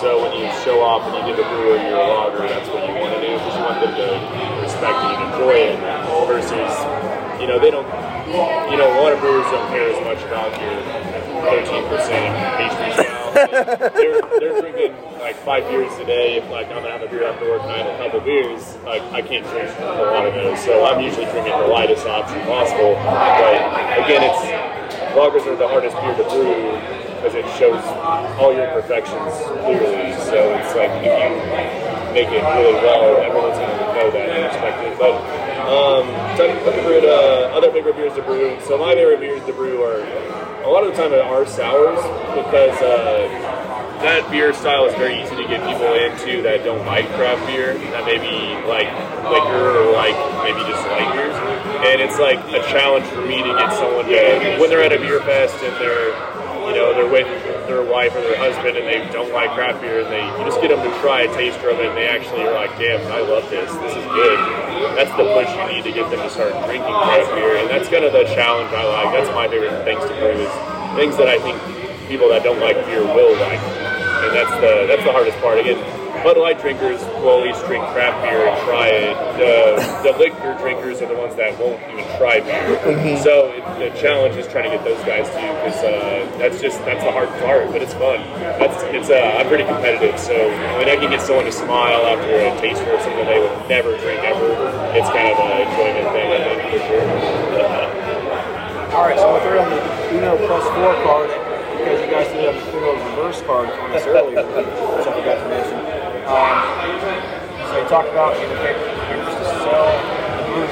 So when you show off and you give a brewer your lager, that's what you want to do because you want them to respect it and enjoy it. Versus, you know, they don't. You know, a lot of brewers don't care as much about your 13% pastry style. they're, drinking like five beers a day. If like I'm gonna have a beer after work and I have a couple beers, like I can't drink a lot of those. So I'm usually drinking the lightest option possible. But again, it's lagers are the hardest beer to brew because it shows all your imperfections clearly. So it's like if you make it really well, everyone's gonna know that and respect it. But um, talking about uh, other favorite beers to brew. So my favorite beers to brew are a lot of the time it are sours because uh, that beer style is very easy to get people into that don't like craft beer, that maybe like liquor or like maybe just light. And it's like a challenge for me to get someone to when they're at a beer fest and they're you know they're with their wife or their husband and they don't like craft beer and they you just get them to try a taster of it and they actually are like, damn, I love this. This is good. That's the push you need to get them to start drinking craft beer, and that's kind of the challenge I like. That's my favorite things to brew is things that I think people that don't like beer will like, and that's the that's the hardest part. Again, Bud Light drinkers will at least drink craft beer and try it. The, the liquor drinkers are the ones that won't even try beer. So it, the challenge is trying to get those guys to because uh, that's just that's the hard part, but it's fun. That's it's uh, I'm pretty competitive, so when I can get someone to smile after a taster of something they would never drink ever, it's kind of an enjoyment thing, I think for sure. (laughs) All right, so we'll throw on the Uno plus four card because you guys did have the Uno reverse card on us earlier, which I forgot to mention. Um, so you talked about your favorite beers to sell the brew.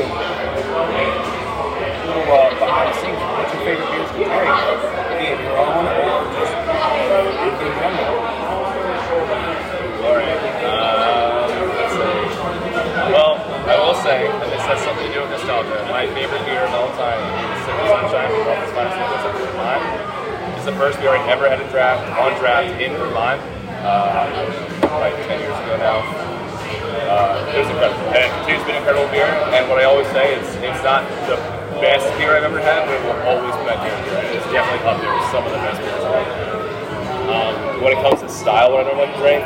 Little uh, behind the scenes, what's your favorite beers to carry? Just in. Um. Well, I will say, and this has something to do with nostalgia, my favorite beer of all time is Sunshine from Lawson's Finest in Vermont. It's the first beer I ever had a draft, on draft in Vermont. Uh, like 10 years ago now. Uh, it was incredible. And it continues to be an incredible beer. And what I always say is it's not the best beer I've ever had, but it will always be my beer. It is definitely up there with some of the best beers I've ever had. Um, when it comes to style, what I normally drink,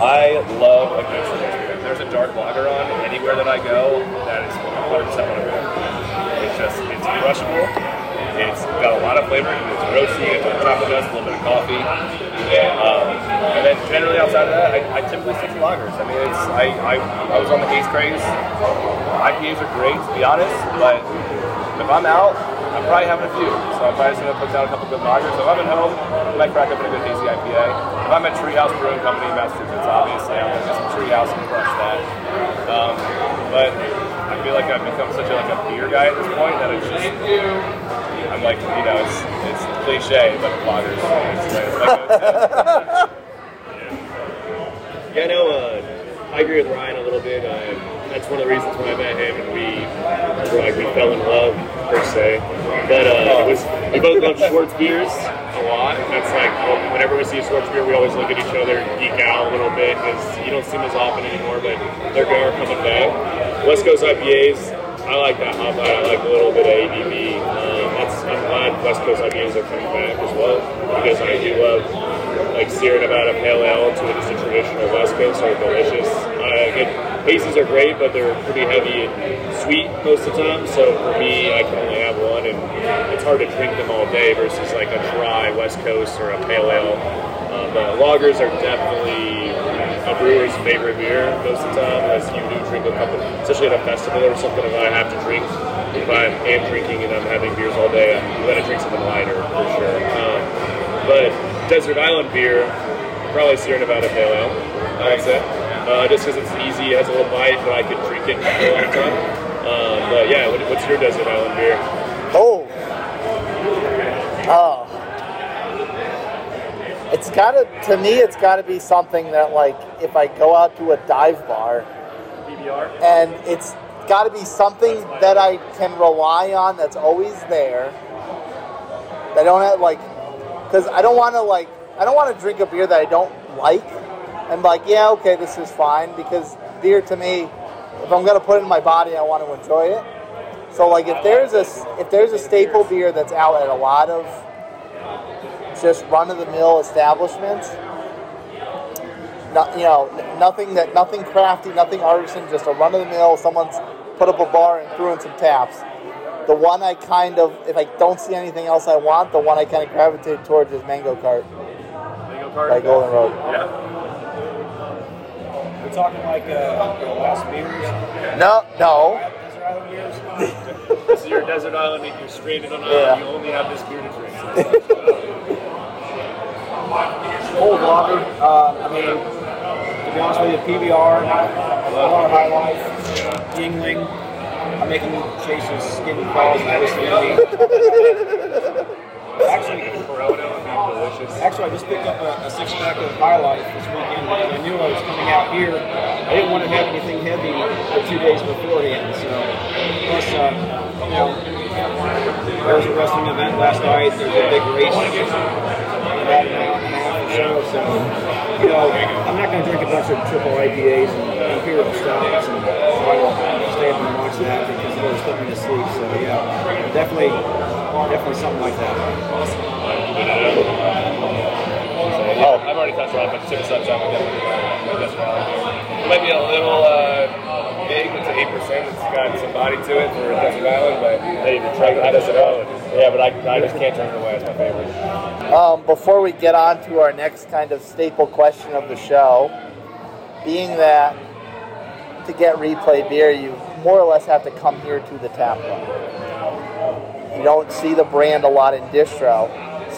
I love a good beer. If there's a dark lager on anywhere that I go, that is 100% what I'm. It's just, it's crushable. It's got a lot of flavor. It's roasty. It's got chocolate dust, a little bit of coffee. Um, and then generally outside of that, I, I typically stick to lagers. I mean, it's I, I, I was on the haze craze. IPAs are great, to be honest, but if I'm out, I'm probably having a few. So I'm probably just gonna put down a couple good lagers. So if I'm at home, I might crack open a good hazy IPA. If I'm at Treehouse Brewing Company in Massachusetts, obviously I'm gonna some Treehouse and crush that. Um, but I feel like I've become such a, like a beer guy at this point that it's just I'm like you know it's it's cliche, but lagers. It's, it's like (laughs) yeah, no, uh, I agree with Ryan a little bit. Uh, that's one of the reasons when I met him and we were like we fell in love per se. But uh, it was we both love Schwarz beers a lot. That's like well, whenever we see a Schwarz beer, we always look at each other, and geek out a little bit because you don't see them as often anymore. But they're are coming back. West Coast IPAs. I like that hop out. I like a little bit of ABV. Um, that's I'm glad West Coast IPAs are coming back as well because I do love like Sierra Nevada Pale Ale to just a traditional West Coast are delicious. Uh, again, hazies are great, but they're pretty heavy and sweet most of the time. So for me, I can only have one, and it's hard to drink them all day versus like a dry West Coast or a Pale Ale. Uh, but lagers are definitely a brewer's favorite beer most of the time, as you do drink a couple, especially at a festival or something. If I have to drink, if I am drinking and I'm having beers all day, I'm gonna drink something lighter for sure. Um, but Desert Island beer, probably Sierra Nevada Pale Ale, I would say. Uh, just because it's easy, it has a little bite, but I could drink it for a long time. Um, but yeah, what, what's your Desert Island beer? Oh, gotta to me it's gotta be something that like if I go out to a dive bar and it's gotta be something that I can rely on that's always there. That I don't have like because I don't want to like I don't want to drink a beer that I don't like and like yeah okay this is fine because beer to me if I'm gonna put it in my body I want to enjoy it. So like if there's a if there's a staple beer that's out at a lot of just run of the mill establishments, not, you know nothing that nothing crafty, nothing artisan, just a run of the mill. Someone's put up a bar and threw in some taps. The one I kind of if I don't see anything else I want, the one I kind of gravitate towards is Mango Cart Mango Cart by Golden Road. Yeah. We're talking like uh, the last beers, No, no. Desert Island beers. (laughs) This is your desert island and you're stranded on an Yeah. island. You only have this beer to drink. (laughs) Cold lager. Uh, I mean, to be honest with you, PBR, Miller High Life, Yuengling. I'm making Chase's skin crawls nicely to me. Actually. Actually, I just picked up a, a six pack of High Life this weekend because I knew I was coming out here. I didn't want to have anything heavy for two days beforehand. So, plus, uh, you know, there was a wrestling event last night. There's a big race so. So, you know, I'm not going to drink a bunch of triple IPAs and imperial stouts and try to stay up and watch that because it'll put me to sleep. So, yeah, definitely, definitely something like that. Oh, I've already touched on it, but Sip of Sunshine. It might be a little uh, big, it's 8%. It's got some body to it for Desert Island, but hey, if you try it, Desert Island. Yeah, but I, I just can't turn it away. It's my favorite. Um, before we get on to our next kind of staple question of the show, being that to get replay beer, you more or less have to come here to the tap room. You don't see the brand a lot in distro.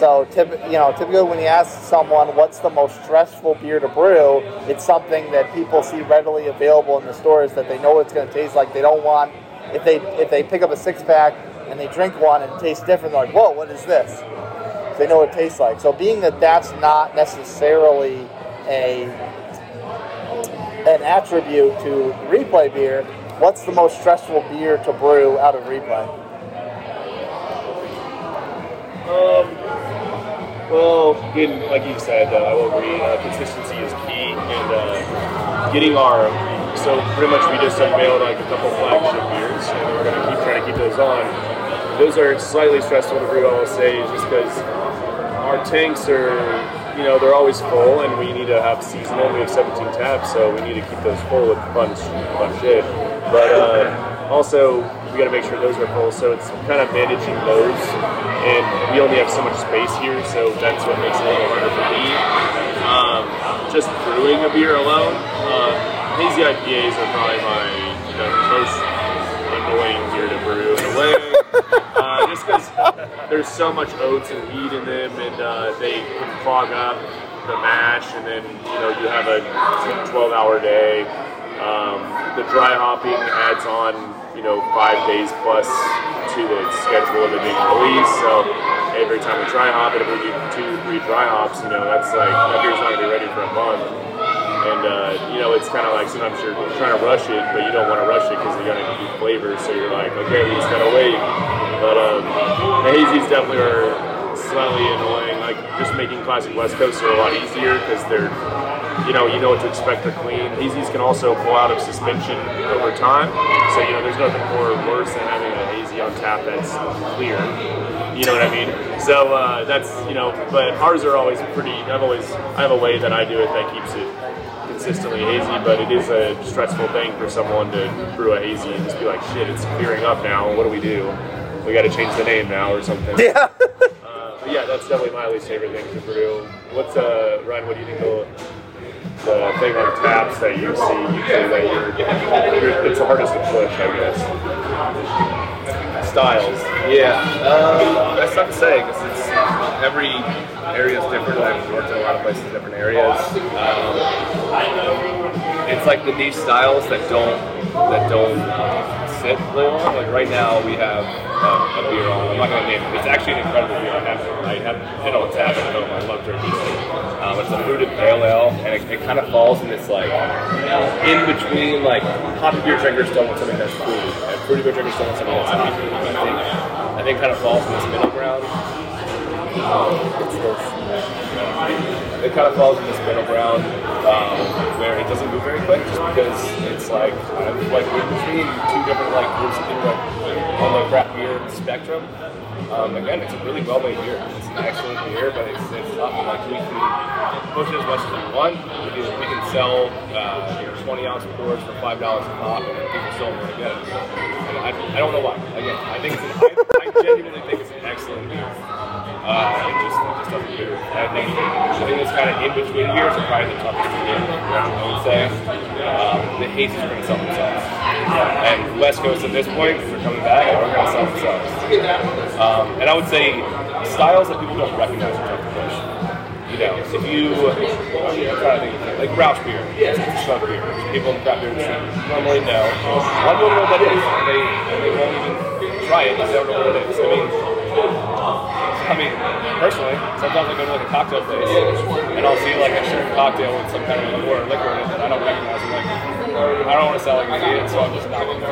So, typ- you know, typically when you ask someone what's the most stressful beer to brew, it's something that people see readily available in the stores that they know it's going to taste like. They don't want if they if they pick up a six pack and they drink one and it tastes different, they're like, "Whoa, what is this?" They know what it tastes like. So being that that's not necessarily a an attribute to replay beer, what's the most stressful beer to brew out of replay? Um, well, getting, like you said, uh, I will agree, uh, consistency is key, and uh, getting our, so pretty much we just unveiled like a couple flagship beers, and we're going to keep trying to keep those on. Those are slightly stressful to brew, I will say, just because our tanks are, you know, they're always full, and we need to have seasonal. We have 17 taps, so we need to keep those full with fun, fun shit. But uh, also, we got to make sure those are full. So it's kind of managing those, and we only have so much space here, so that's what makes it a little harder for me. Um, just brewing a beer alone, uh, hazy IPAs are probably my you know, most annoying beer to brew in a way. (laughs) uh, just because there's so much oats and wheat in them, and uh, they can clog up the mash, and then you know you have a 12 hour day. Um, the dry hopping adds on, you know, five days plus to the schedule of it being released. So every time we dry hop it, if we do two, three dry hops, you know, that's like that beer's not gonna be ready for a month. And uh, you know, it's kind of like sometimes you're trying to rush it, but you don't want to rush it because you're gonna do flavors. So you're like, okay, we just gotta wait. But um, the hazies definitely are slightly annoying. Like just making classic West Coast are a lot easier because they're you know, you know what to expect. They're clean. Hazies can also pull out of suspension over time. So, you know, there's nothing more worse than having a hazy on tap that's clear. You know what I mean? So uh, that's, you know, but ours are always pretty, I've always, I have a way that I do it that keeps it consistently hazy, but it is a stressful thing for someone to brew a hazy and just be like, shit, it's clearing up now. What do we do? We got to change the name now or something. Yeah. Uh, yeah, that's definitely my least favorite thing to brew. What's uh, Ryan? What do you think the, the thing on taps that you see usually that you're, it's the hardest to push, I guess. styles. Yeah, um, that's tough to say because it's every area is different. I've worked in a lot of places, different areas. Um, it's like the niche styles that don't that don't sit really long. Like right now, we have uh, a beer on. I'm not to name it. It's actually an incredible beer. I have I have it on tap at home. I love drinking it. Um, it's a fruited pale ale, and it, it kind of falls in this like in between like hoppy beer drinkers don't want something that's fruity, and fruity beer drinkers don't want something that's hoppy. I think I think kind of falls in this middle ground. It kind of falls in this middle ground um, where it doesn't move very quick, just because it's like like in between two different like groups of people like, on the craft beer spectrum. Um, again, it's a really well-made beer. It's an excellent beer, but it's, it's. Like we can push it as much as we want. We can, we can sell uh, 20 ounce pours for five dollars a pop, and people still want to get it. And I, I don't know why. Again, I think it's I, I genuinely think it's an excellent beer. Uh, it just, just doesn't do. I think the thing that's kind of in between years are probably the toughest to get. I would say um, the Hazy's are going to sell and West Coast at this point, if they're coming back, are going to sell themselves. Um, and I would say styles that people don't recognize are to push. You know, if you, I'm trying to think, like Rauch beer, a strong beer. People in the craft beer industry normally know. One don't know what that is, and they, and they won't even try it because they don't know what it is. I mean, I mean, personally, sometimes I go to like a cocktail place and I'll see like a certain cocktail with some kind of liqueur, liquor in it that I don't recognize. I'm like, I don't want to sound like an idiot, so I'm just not going (laughs) to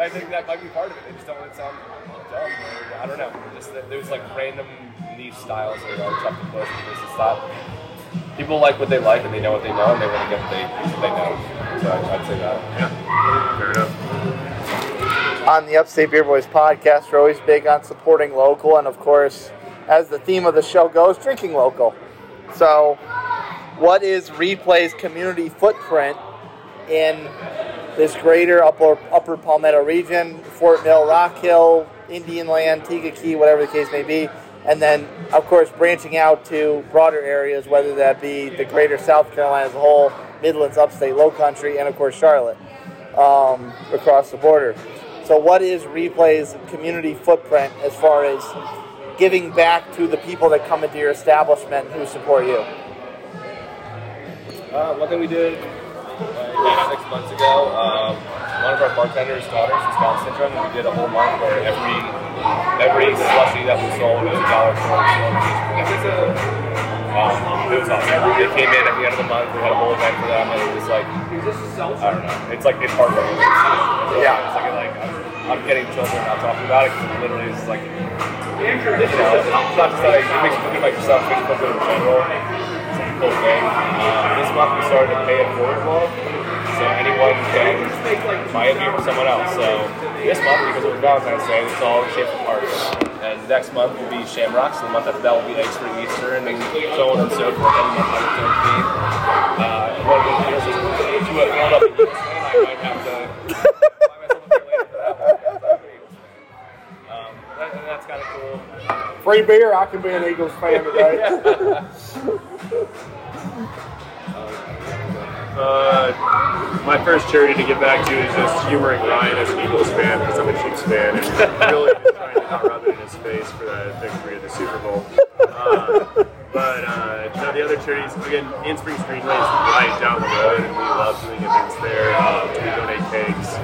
I think that might be part of it. They just don't want to sound dumb. Or, I don't know. Just there's like random niche styles that are tough to push because it's not. People like what they like and they know what they know and they want to get what they, what they know. So I'd, I'd say that. Yeah, fair enough. on the Upstate Beer Boys podcast, we're always big on supporting local, and of course, as the theme of the show goes, drinking local. So, what is Replay's community footprint in this greater upper Upper Palmetto region, Fort Mill, Rock Hill, Indian Land, Key, whatever the case may be, and then of course branching out to broader areas, whether that be the greater South Carolina as a whole, Midlands, Upstate, Low Country, and of course Charlotte um, across the border. So, what is Replay's community footprint as far as giving back to the people that come into your establishment who support you? Uh, one thing we did uh, six months ago, um, one of our bartenders' daughters has Down syndrome, and we did a whole month where every every slushy that we sold was a dollar for um, it was awesome. They came in at the end of the month. We had a whole event for them, and it was like I don't know. It's like it's heartwarming. Yeah. It's like like I'm, I'm getting children not talking about it because it literally is like you know, it's not just like it makes you feel good about yourself, it makes you feel good in general. Cool. Uh, this month we started to pay it forward well. So anyone can buy a beer for someone else. So this month, because it was Valentine's Day, it's all shape of hearts. And next month will be Shamrocks, and the month after that will be Eggs for Easter, and then so on and so forth. Every month has its own. Uh, and one of the is to it rolled up in Eagles fan, I might have to buy myself a beer later for that one. That's pretty um, that, and that's kind of cool. Free beer, I can be an Eagles fan today. (laughs) (laughs) Uh, my first charity to get back to is just humoring Ryan as an Eagles fan because I'm a Chiefs fan and really just trying to not rub it in his face for that victory at the Super Bowl. Uh, but uh, no, the other charities, again, Anne Springs Greenway is right down the road and we love doing events there. Um, we donate cakes.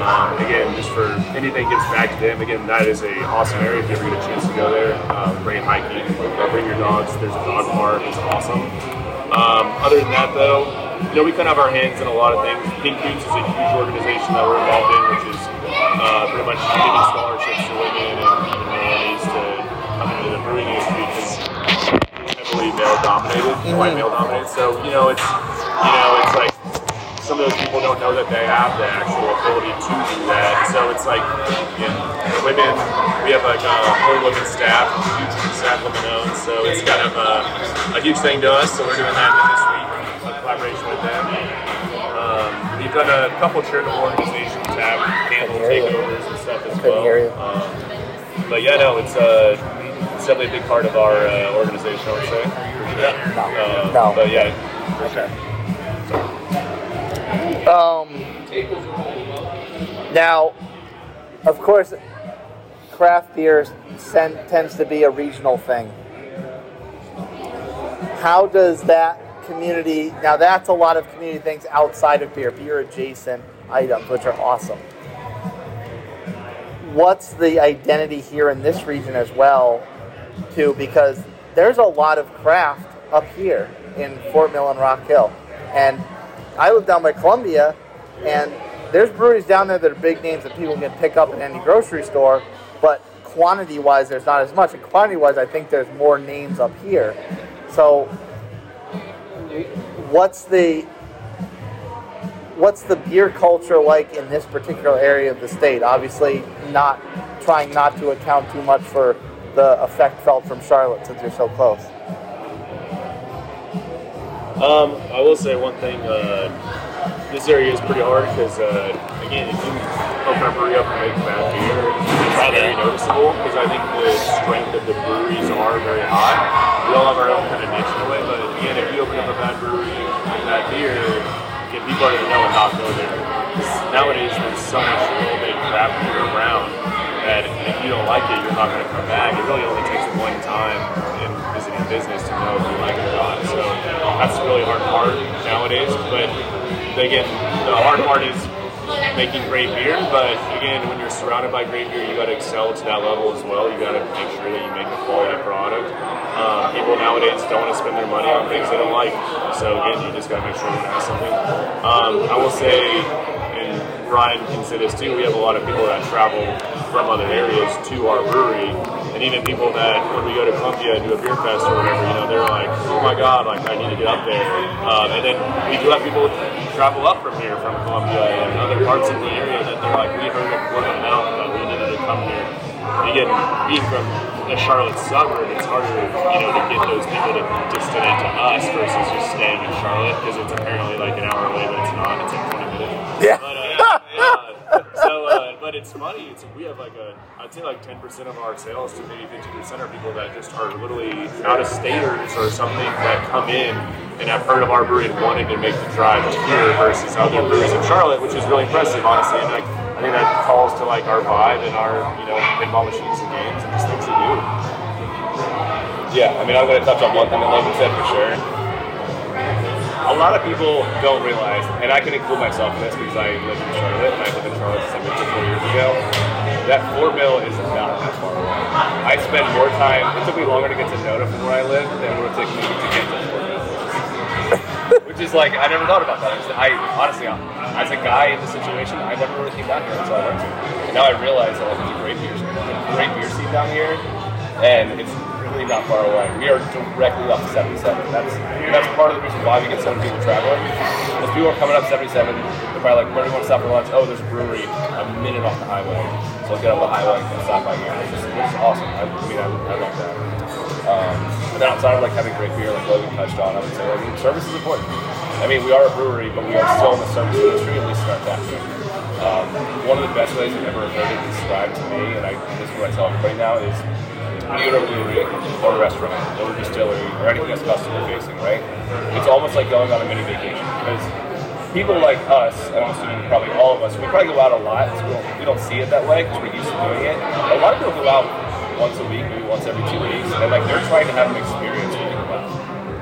Um, again, just for anything gives back to them. Again, that is a awesome area if you ever get a chance to go there. Um, it hiking, bring your dogs. There's a dog park. It's awesome. Um, other than that, though, you know, we kind of have our hands in a lot of things. Pink Boots is a huge organization that we're involved in, which is uh, pretty much giving scholarships to women and even minorities to come into the brewing industry because heavily male dominated, white male dominated. So you know, it's you know, it's like some of those people don't know that they have the actual ability to do that. So it's like you know, women. We have like a whole women staff, huge staff women owned. So it's kind of a, a huge thing to us. So we're doing that this week collaboration with them. Um, we've done a couple charitable organizations have handle takeovers and stuff as well. Um, but yeah, no, it's uh, it's definitely a big part of our uh, organization. I would say. Uh, No. no. But yeah. Okay. Um, now, of course, craft beer sen- tends to be a regional thing. How does that community. Now that's a lot of community things outside of beer, beer adjacent items, which are awesome. What's the identity here in this region as well, too? Because there's a lot of craft up here in Fort Mill and Rock Hill, and I live down by Columbia, and there's breweries down there that are big names that people can pick up in any grocery store, but quantity wise, there's not as much. And quantity wise, I think there's more names up here. So, what's the what's the beer culture like in this particular area of the state? Obviously, not trying not to account too much for the effect felt from Charlotte since you're so close. Um, I will say one thing. Uh, this area is pretty hard because, uh, again, if you open a brewery up and make bad beer, it's very noticeable because I think the strength of the breweries are very high. We all have our own kind of niche in a way, but again, if you open up a bad brewery and bad beer, get people to know and not go there. Nowadays, there's so much real big craft beer around that if you don't like it, you're not going to come back. It really only takes one time in visiting business to know if you like it or not. So that's really hard part nowadays. But again, the hard part is making great beer. But again, when you're surrounded by great beer, you got to excel to that level as well. You got to make sure that you make a quality product. Uh, people nowadays don't want to spend their money on things they don't like. So again, you just got to make sure you have something. Um, I will say, and Brian can say this too. We have a lot of people that travel from other areas to our brewery, and even people that when we go to Columbia and do a beer fest or whatever, you know, they're like, "Oh my God, like I need to get up there." Um, and then we do have people travel up from here, from Columbia and other parts of the area that they're like, "We heard word of mouth that we needed to come here." And again, being from a Charlotte suburb, it's harder, you know, to get those people to distance to us versus just staying in Charlotte because it's apparently like an hour away, but it's not. It's like 20 minutes. Yeah. But, uh, yeah. So, uh, but it's funny. It's we have like a, I'd say like 10% of our sales to maybe 50% are people that just are literally out of staters or something that come in and have heard of our brewery and wanted to make the drive here versus other breweries in Charlotte, which is really impressive, honestly. And like, I think that calls to like our vibe and our, you know, pinball machines and games and just things we do. Yeah, I mean, I'm going to touch on one thing that Logan said for sure. A lot of people don't realize, and I can include myself in this because I live in Charlotte, and I lived in Charlotte since I moved here four years ago. That Fort Mill is not that far away. I spend more time. It took me longer to get to NoDa from where I live than it would take me to get to Fort Mill. Which is like I never thought about that. I honestly, as a guy in the situation, I never really came down here until I went to. And now I realize that like, there's a great beer, great beer scene down here, and it's not far away. We are directly off 77. That's that's part of the reason why we get so many people traveling. Because people are coming up 77, they're probably like, where do you want to stop for lunch? Oh, there's a brewery a minute off the highway. So I'll get up the highway and stop by here. It's just it's awesome. I, I mean, I, I love that. Um, but then outside of like having great beer, like Logan touched on, I would say like service is important. I mean, we are a brewery, but we are still in the service industry, at least in our tap. Um, one of the best ways I've ever heard it described to me, and I, this is what I tell everybody now, is brewery or a restaurant or a distillery or anything that's customer facing, right? It's almost like going on a mini vacation because people like us, and I'm assuming probably all of us, we probably go out a lot, so we don't, we don't see it that way because we're used to doing it. A lot of people go out once a week, maybe once every two weeks, and like they're trying to have an experience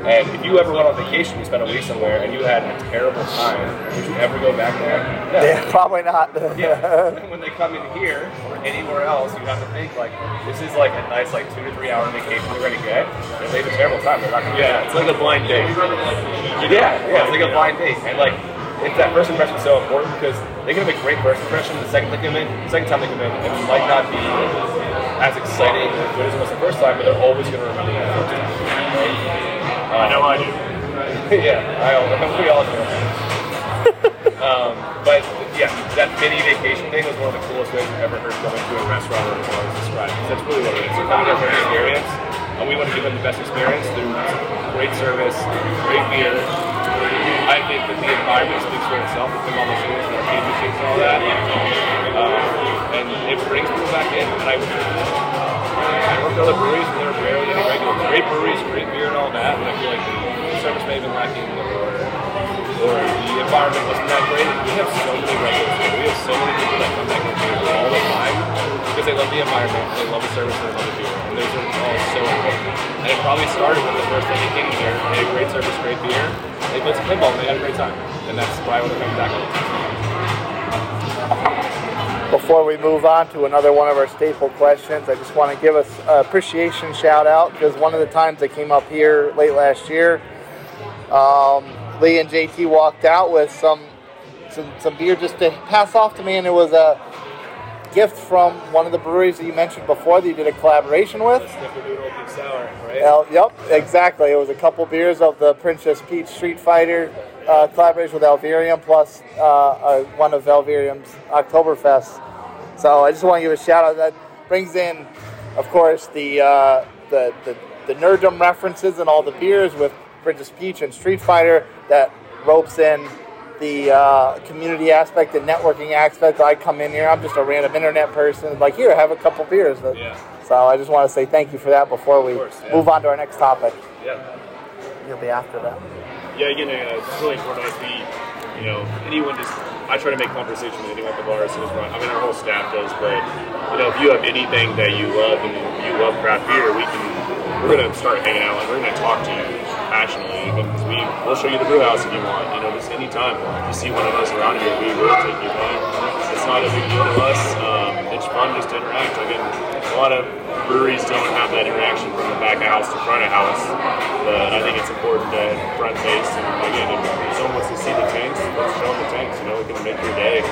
And if you ever went on vacation, you spent a week somewhere, and you had a terrible time, would you ever go back there? No. Yeah, (laughs) probably not. Yeah. (laughs) when they come in here or anywhere else, you have to think like this is like a nice like two to three hour vacation they're ready to get. If they have a terrible time, they're not gonna Yeah, it's like a blind date. yeah, yeah, it's like a blind date. And like if that first impression is so important because they can have a great first impression, the second they come in, the second time they come in, it might not be as exciting or good as it was the first time, but they're always gonna remember that time. I know I do. yeah, I all, we all do. (laughs) um, but yeah, that mini vacation thing was one of the coolest ways I've ever heard going to a restaurant or a bar described. That's really what it is. They're coming an experience, and we want to give them the best experience through great service, great beer. I think that the environment speaks for itself. The pinball machines and arcade machines and all that. Um, and it brings people back in. And I, I worked at other breweries and barely any regulars. Great breweries, great beer and all that, but I feel like the service may have been lacking or or the environment wasn't that great. We have so many regulars here. We have so many people that come back here all the time because they love the environment, they love the service, and they love the beer. And those are all so important. And it probably started with the first day they came here. They had great service, great beer. They played some pinball, and they had a great time. And that's probably what they're coming back all the time. Before we move on to another one of our staple questions, I just want to give us an appreciation shout out because one of the times I came up here late last year, um, Lee and JT walked out with some, some some beer just to pass off to me, and it was a gift from one of the breweries that you mentioned before that you did a collaboration with. Snickerdoodle Sour, right? El, yep, exactly. It was a couple beers of the Princess Peach Street Fighter uh, collaboration with Alvirium, plus uh, uh, one of Alvirium's Oktoberfest. So I just want to give a shout out. That brings in, of course, the uh, the, the the nerddom references and all the beers with Princess Peach and Street Fighter. That ropes in the uh, community aspect, the networking aspect. I come in here, I'm just a random internet person. Like, here, have a couple beers. Yeah. So I just want to say thank you for that before we course, yeah. move on to our next topic. Yeah. You'll be after that. Yeah, again, uh, it's really important to be, you know, anyone just. I try to make conversation with anyone at the bar as soon as I mean, our whole staff does, but you know, if you have anything that you love and you love craft beer, we can. We're gonna start hanging out and we're gonna talk to you passionately because we we'll show you the brew house if you want. You know, just anytime you see one of us around here, we will take you in. It's not a big deal to us. Um, it's fun just to interact. I mean, a lot of breweries don't have that interaction from the back of house to front of house, but I think it's important to front face and again, if someone wants to see the tanks, let's show them the tanks. You know, we can make your day,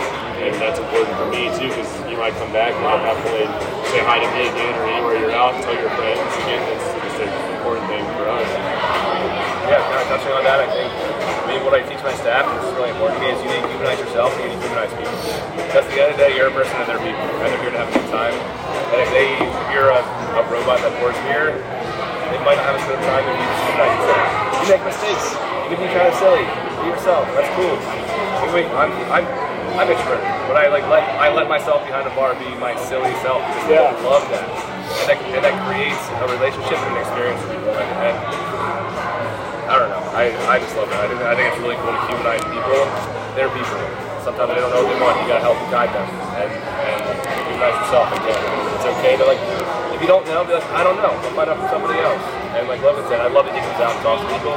and that's important for me too because you might come back and not have to say hi to me again or anywhere you're out, tell your friends. Again, that's just an important thing for us. Yeah, kind of touching on that, I think maybe what I teach my staff is really important to me is you need to humanize yourself and you need to humanize people. Because at the end of the day, you're a person and they're people, and they're here to have a good time. And if they, if you're a, a robot that pours beer, they might not have as good a time if you just humanize yourself. You make mistakes. You can be kind of silly. Be yourself. That's cool. Anyway, I'm, I'm, I'm extroverted, but I like let I let myself behind the bar be my silly self because Yeah. love that. And that, and that creates a relationship and an experience with people. And, and I don't know. I, I just love it. I think, I think it's really cool to humanize people. They're people. Sometimes they don't know what they want. You gotta help and guide them. And, and humanize yourself again. It's okay to like, if you don't know, be like, I don't know. Go find out from somebody else. And like Logan said, I love that he comes out and talks to people.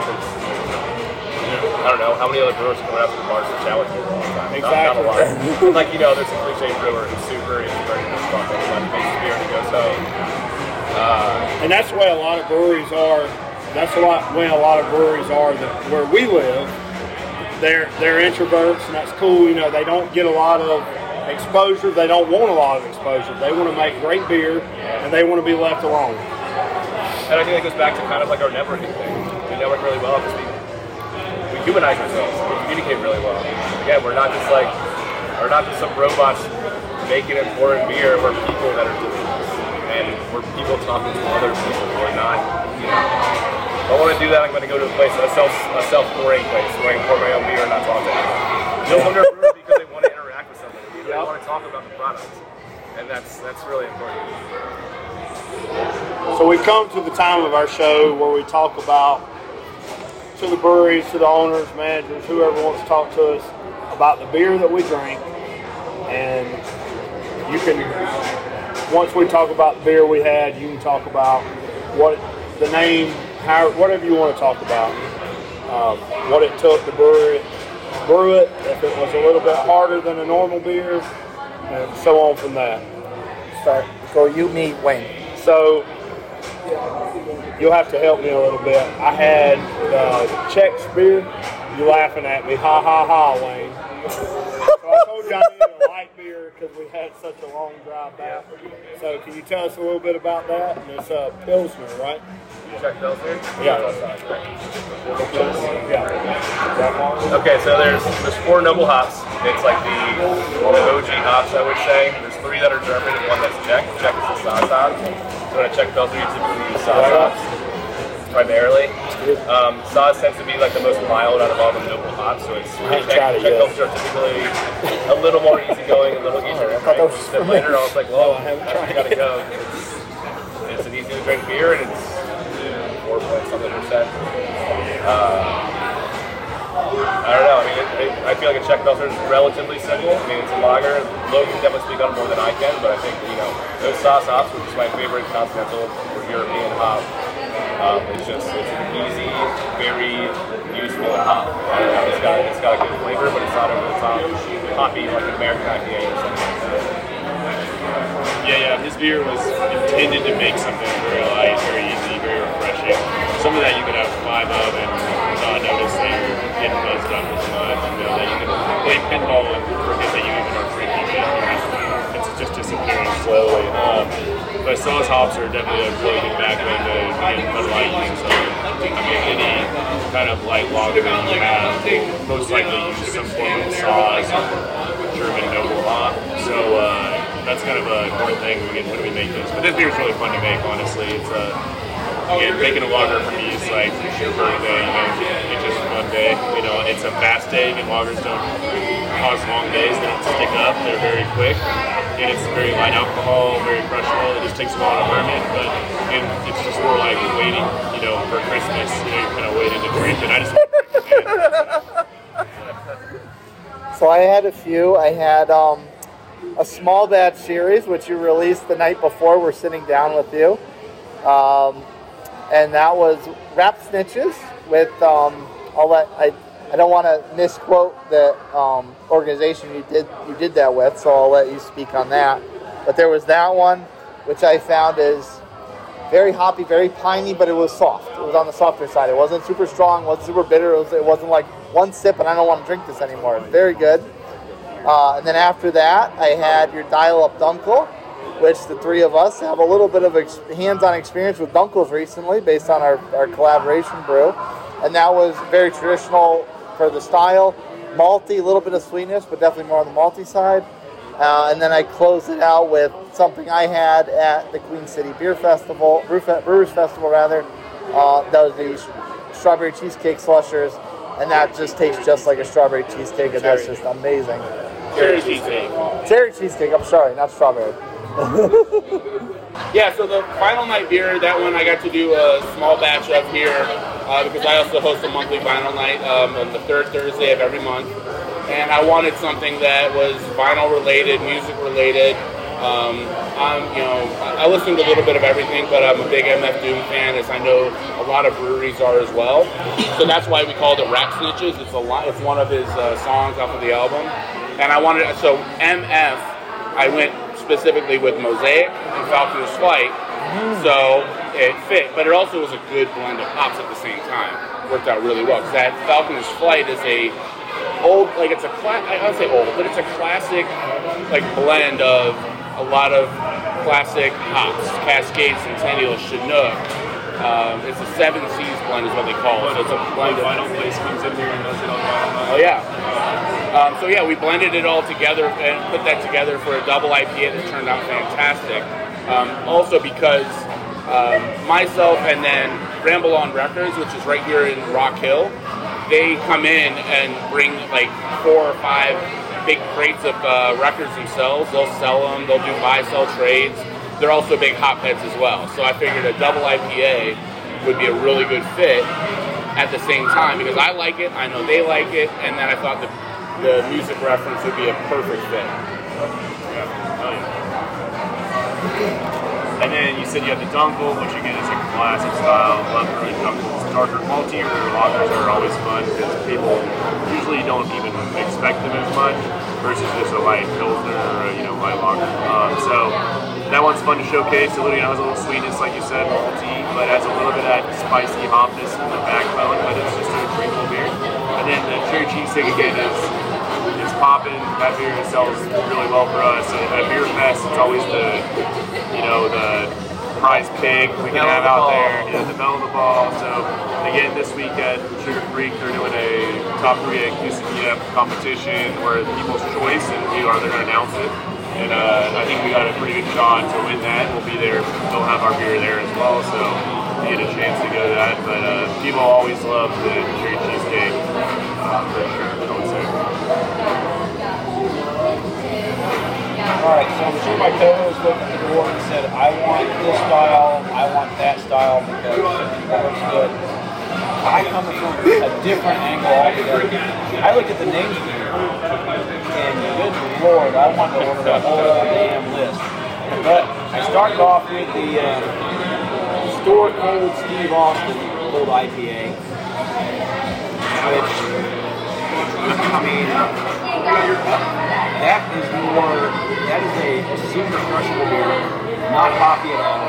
I don't know how many other brewers are coming out to the bars to chat with you all the time. Not- Not, a Exactly. lot. like you know, there's a cliche brewer who's super introverted and fun. He makes his beer and he goes home. And that's the way a lot of breweries are. That's a lot way a lot of breweries are that where we live. They're they're introverts, and that's cool. You know, they don't get a lot of exposure. They don't want a lot of exposure. They want to make great beer, and they want to be left alone. And I think that goes back to kind of like our networking thing. We network really well because we, we humanize ourselves. We communicate really well. Again, we're not just like, we're not just some robots making and pouring beer. We're people that are. And we're people talking to other people. We're not, you know, if I want to do that, I'm going to go to a place, a self, a self-pouring place where I can pour my own beer and not talk to anyone. They'll come to a brewery because they want to interact with somebody. They want to talk about the product. And that's, that's really important. So we've come to the time of our show where we talk about to the breweries, to the owners, managers, whoever wants to talk to us about the beer that we drink. And you can, once we talk about the beer we had, you can talk about what the name, how, whatever you want to talk about. Um, what it took to brew it, brew it, if it was a little bit harder than a normal beer, and so on from that. Start. Go you, me, Wayne. So you'll have to help me a little bit. I had uh, Chex beer. You laughing at me? Ha ha ha, Wayne. (laughs) So I told you I needed a light beer because we had such a long drive back. So can you tell us a little bit about that? And it's a pilsner, right? Check here? Yeah. Yeah. Okay, so there's there's four noble hops. It's like the, the OG hops, I would say. There's three that are German and one that's Czech. Czech is the hop. So when a Czech Pilsner, you typically use hops primarily. Um, Saaz tends to be like the most mild out of all the noble hops, so it's Czech, Czech are typically a little more easygoing, a little easier to drink. was Sip later, I was like, well, Oh, (laughs) I gotta go. It's, it's an easy to drink beer, and it's four point something percent. Uh, I don't know. I mean, it, it, I feel like a Czech Pilsner is relatively simple. I mean, it's a lager. Logan can definitely speak on it more than I can, but I think, you know, those Saaz hops, which is my favorite continental or European hop, um, it's just, it's easy, very useful hop. I don't it's got, it's got a good flavor, but it's not over the top hoppy like an American IPA or something like that. Yeah, yeah. His beer was intended to make something very light, very easy, very refreshing. Something that you could have five of and not notice that you're getting buzzed up as much. You know, that you can play pinball and forget that you even are drinking it. It's just disappearing slowly. Um, but Saaz hops are definitely a really good backbone to begin Bud Light using. So, I mean, any kind of light lager you have will most likely use some form of Saaz or German noble hop. So uh, that's kind of a important thing when we, make this. But this beer is really fun to make, honestly. It's uh, again, making a lager for me is like your birthday. You know, it's just one day. You know, it's a fast day. And lagers don't cause long days. They don't stick up. They're very quick. And it's very light alcohol, very crushable. It just takes a while to ferment, but and it's just more like waiting, you know, for Christmas. You know, you're kind of waiting to drink it. I just So I had a few. I had um, a small batch series, which you released the night before. We're sitting down with you, um, and that was Rap Snitches with. Um, I'll let I. I don't want to misquote the um, organization you did you did that with, so I'll let you speak on that. But there was that one, which I found is very hoppy, very piney, but it was soft. It was on the softer side. It wasn't super strong, wasn't super bitter. It, was, wasn't like one sip and I don't want to drink this anymore. Very good. Uh, and then after that, I had your Dial Up Dunkel, which the three of us have a little bit of ex- hands-on experience with Dunkels recently, based on our, our collaboration brew. And that was very traditional for the style, malty, a little bit of sweetness, but definitely more on the malty side. Uh, and then I closed it out with something I had at the Queen City Beer Festival, Brewers Festival rather. Uh, that was the strawberry cheesecake slushers, and that just tastes just like a strawberry cheesecake, and that's just amazing. Cherry cheesecake. Cherry cheesecake. I'm sorry, not strawberry. (laughs) Yeah, so the final night beer, that one I got to do a small batch of here uh, because I also host a monthly vinyl night um, on the third Thursday of every month. And I wanted something that was vinyl related, music related. Um, I'm, you know, I listen to a little bit of everything, but I'm a big MF Doom fan, as I know a lot of breweries are as well. So that's why we called it Rap Snitches. It's a lot, it's one of his uh, songs off of the album. And I wanted, so MF, I went specifically with Mosaic and Falconer's Flight, so it fit. But it also was a good blend of hops at the same time. Worked out really well. 'cause that Falconer's Flight is a old, like it's a cla- I don't say old, but it's a classic like blend of a lot of classic hops, Cascade, Centennial, Chinook. Um, it's a Seven C's blend is what they call it. So it's a blend of Vinyl Place comes in here and does it vinyl. Oh yeah. Um, so yeah, we blended it all together and put that together for a double IPA that turned out fantastic. Um, also because um, myself and then Ramble On Records, which is right here in Rock Hill, they come in and bring like four or five big crates of uh, records themselves. They'll sell them. They'll do buy sell trades. They're also big hopheads as well. So I figured a double IPA would be a really good fit at the same time because I like it, I know they like it, and then I thought the, the music reference would be a perfect fit. Yeah. And then you said you have the Dunkel, which again is a classic style. Love brewing Dunkels. Darker, maltier lagers are always fun because people usually don't even expect them as much versus just a light pilsner or a, you know light lager. Um, so that one's fun to showcase. It literally has a little sweetness, like you said, malty, but it has a little bit of that spicy hopness in the backbone. But it's just a drinkable beer. And then the cherry cheesesteak again is popping. That beer sells really well for us. And at Beer Fest, it's always the, you know, the prize pig we can have out there. Yeah, the bell of the ball. So again, this week at Sugar Creek, they're doing a top three at QCBF competition where people's choice, and we are they're going to announce it. And uh, I think we got a pretty good shot to win that. We'll be there. They'll have our beer there as well. So you get a chance to go to that. But uh, people always love the cherry cheesecake. Uh, for sure, All right, so two my co-hosts looked at the board and said, I want this style, I want that style because it looks good. I come from a different angle altogether. I look at the names beer. And good lord, I want to order the whole damn list. But I started off with the uh, Store Steve Austin Cold IPA, which, I mean, that is more, that is a super crushable beer, not hoppy at all.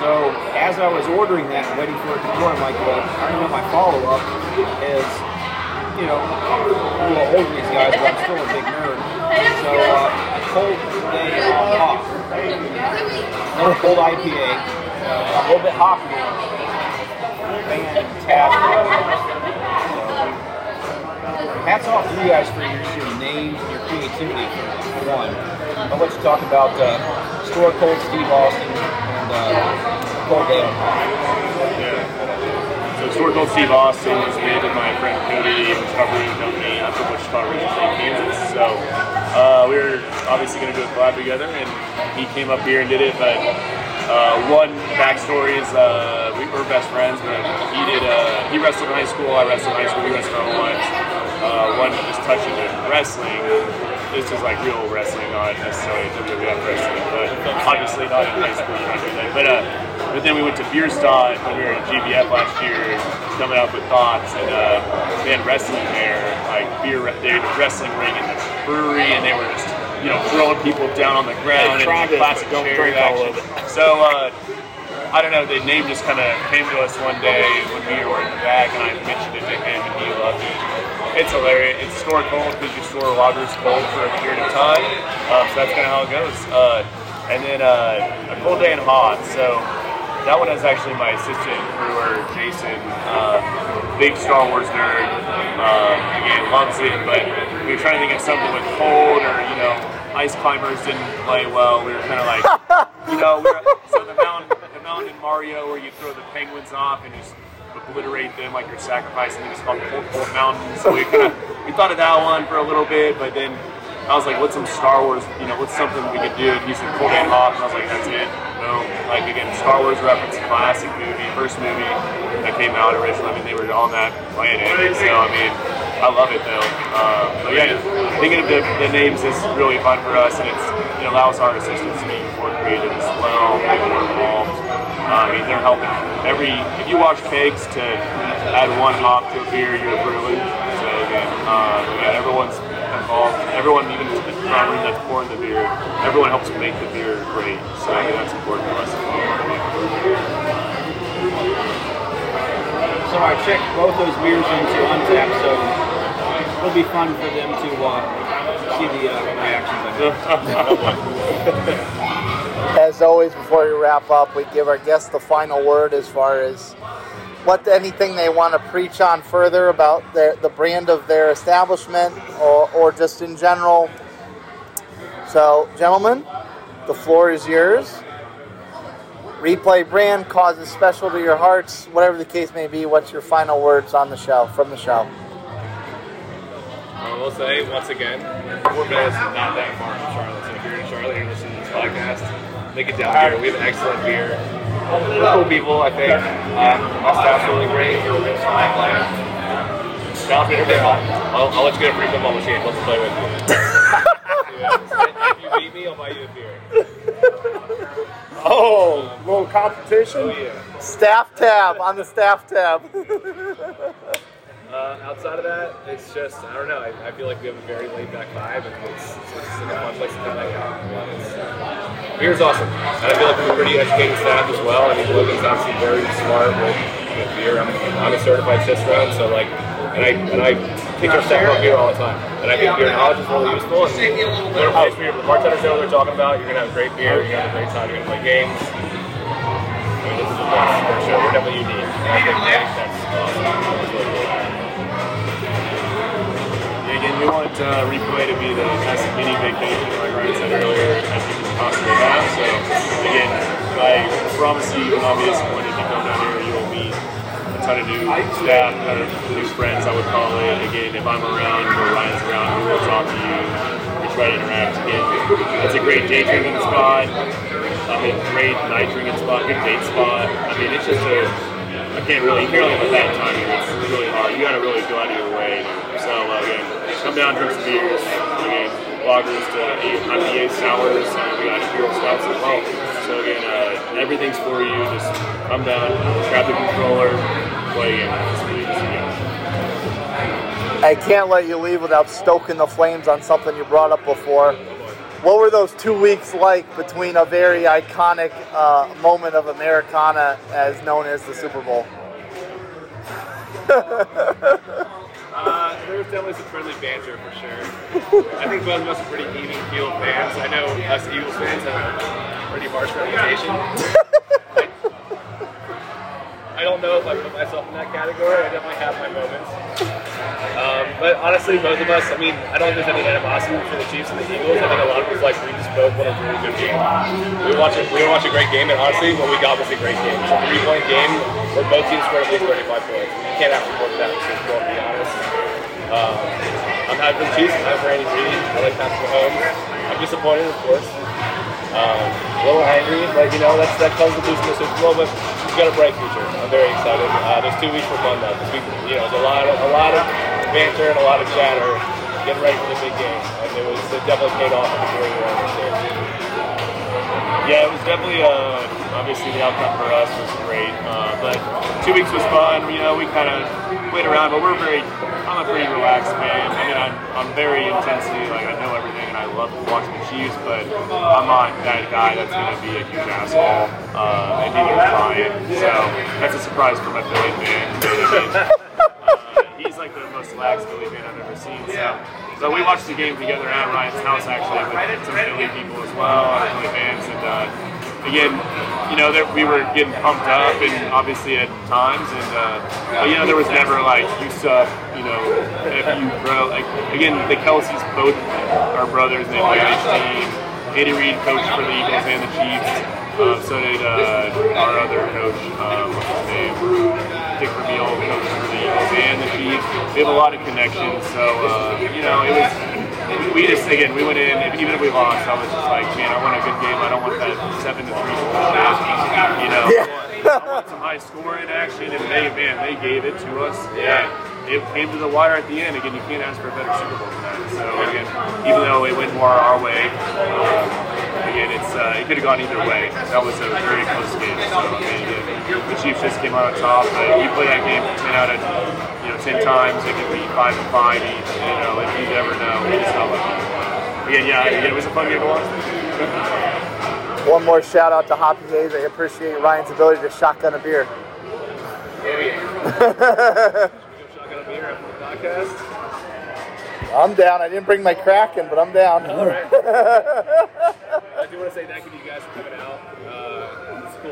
So as I was ordering that, waiting for it to pour, I'm like, well, I know my follow-up is, you know, a little than these guys, but I'm still a big nerd. So uh, a cold day on Hoth, another cold IPA, a little bit hoppier, fantastic. Hats off to you guys for your, your names and your creativity for one. I'll let you talk about uh, Store Cold Steve Austin and uh, Cold on Hoth. So Store Cold Steve Austin was made with my friend Cody, Brewing Company up in Wichita originally, Kansas. So uh, we were obviously going to do a collab together, and he came up here and did it. But uh, one backstory is uh, we were best friends, but he did uh, he wrestled in high school, I wrestled in high school, we wrestled our whole lives. Uh, one just touching to wrestling. This is like real wrestling, not necessarily WWF wrestling, but obviously not in high school, doing that. But uh, but then we went to Bierstadt when we were at GABF last year, coming up with thoughts, and uh, they had wrestling there, like beer, they had a wrestling ring in the brewery, and they were just, you know, throwing people down on the ground and classic don't chair action. So, uh, I don't know, the name just kind of came to us one day when we were in the back, and I mentioned it to him, and he loved it. It's hilarious. It's store cold because you store lagers cold for a period of time. Um, so that's kind of how it goes. Uh, and then uh, a cold day and Hoth. So that one is actually my assistant brewer, Jason. Uh, big Star Wars nerd. Um, again, loves it. But we were trying to think of something with cold or you know, ice climbers didn't play well. We were kind of like, (laughs) you know, we were, so the mountain, the mountain in Mario where you throw the penguins off and just obliterate them like you're sacrificing them. It's called Cold Cold Mountain. So we kind of we thought of that one for a little bit, but then I was like, what's some Star Wars? You know, what's something we could do? And he said Cold and Hoth, and I was like, that's it. Boom. Like again, Star Wars reference, classic movie, first movie that came out originally. I mean, they were on that planet. So I mean, I love it though. Uh, but yeah, thinking of the, the names is really fun for us, and it allows our assistants to be more creative as well, more involved. I mean, they're helping every. If you watch kegs to add one hop to a beer, you're brewing. So again, uh, again, everyone's involved. Everyone, even the farmer that's pouring the beer, everyone helps make the beer great. So I think that's important to us. So I checked both those beers into Untappd, so it'll be fun for them to uh, see the uh, reactions. (laughs) As always, before we wrap up, we give our guests the final word as far as what anything they want to preach on further about their, the brand of their establishment or, or just in general. So, gentlemen, the floor is yours. Replay brand causes special to your hearts, whatever the case may be. What's your final words on the show from the show? I will say once again, Bend is not that far from Charlotte. So if you're in Charlotte and listening to this podcast, make it down here. We have an excellent beer. Cool people, I think. Um, our staff's really great. Down here, I'll, I'll let you get a free football machine. Let's play with you. if you beat me, I'll buy you a beer. Oh, little competition. Oh yeah. Staff tab on the staff tab. Uh, outside of that, it's just I don't know. I, I feel like we have a very laid back vibe, and it's, it's just like a fun place to hang out. Beer's awesome, and I feel like we're a pretty educated staff as well. I mean, Logan's obviously very smart with, with beer. I'm, I'm a certified cicerone, so like, and I and I teach our staff about beer all the time, and I think beer knowledge is really useful. And when oh, beer, the bartenders know what they're talking about. You're gonna have great beer. You're gonna have a great time. You're gonna play games. I mean, this is the best for sure. We're definitely unique. And I think that's awesome. Want uh, Replay to be the best mini vacation, like Ryan said earlier, as we can possibly have. So, again, I promise you, you will not be when if you come down here, you will meet a ton of new staff, a ton of new friends, I would call it. Again, if I'm around or Ryan's around, we will talk to you. We try to interact. Again, it's a great day drinking spot. I mean, great night drinking spot, good date spot. I mean, it's just a, I can't really, you can't really have a bad time here. It's really hard. You gotta really go out of your way. So, uh, again, come down, drink some beers. Again, lagers to eight IPA sours, and we got imperial stouts as well. So again, uh, everything's for you. Just come down, grab the controller, play a. I can't let you leave without stoking the flames on something you brought up before. What were those two weeks like between a very iconic uh, moment of Americana, as known as the Super Bowl? (laughs) Uh, there was definitely some friendly banter for sure. I think both of us are pretty even keeled fans. I know us Eagles fans have a pretty harsh reputation. I don't know if I put myself in that category. I definitely have my moments. Um, but honestly, both of us, I mean, I don't think there's any animosity between the Chiefs and the Eagles. I think a lot of us like we just both want a really good game. We were watching, we watching a great game, and honestly, what we got was a great game. It's a three-point game where both teams scored at least 35 points. You can't have to that in the. Um, I'm happy for Chiefs. I'm Andy Reid. I like Patrick Mahomes. I'm disappointed, of course. Um, a little angry, but you know that's that comes with losing the Super Bowl. But we've got a bright future. I'm very excited. Uh, those two weeks for fun though. This week, you know, there's a lot of a lot of banter and a lot of chatter, getting ready for the big game, and it was it definitely paid off. Yeah, it was definitely uh, obviously the outcome for us was great, uh, but two weeks was fun. You know, we kind of played around, but we're very. I'm a pretty relaxed man. I mean, I'm, I'm very intensely like I know everything, and I love watching the Chiefs, but I'm not that guy that's going to be a huge asshole, uh, and neither is Ryan. So that's a surprise for my Philly fan. (laughs) Uh, he's like the most relaxed Philly fan I've ever seen. So. So we watched the game together at Ryan's house actually with some Philly people as well, Philly fans, and uh, again, you know, that we were getting pumped up, and obviously at times, and uh, but you know, there was never like you suck, you know, if you bro. Like again, the Kelces both are brothers, and they play on each team. Andy Reid coached for the Eagles and the Chiefs. Uh, so did uh, our other coach, um, name, Dick Vermeil, coached for the Eagles and the Chiefs. We have a lot of connections, so uh, you know, it was we just again we went in even if we lost I was just like man I want a good game. I don't want that seven to three bullshit you know? I want some high scoring action and they man they gave it to us. Yeah. It came to the wire at the end. Again you can't ask for a better Super Bowl than that. So again even though it went more our way um, again it's uh, it could have gone either way. That was a very close game. So again, the Chiefs just came out on top but you play that game 10 out of you know, ten times it could be five and five each. You know, if you never know. So, again, yeah, again, it was a fun game to watch. One more shout out to Hoppy Hayes. I appreciate Ryan's ability to shotgun a beer. Shotgun a beer after the podcast. I'm down. I didn't bring my Kraken, but I'm down. All right. (laughs) I do want to say thank you to you guys for coming out.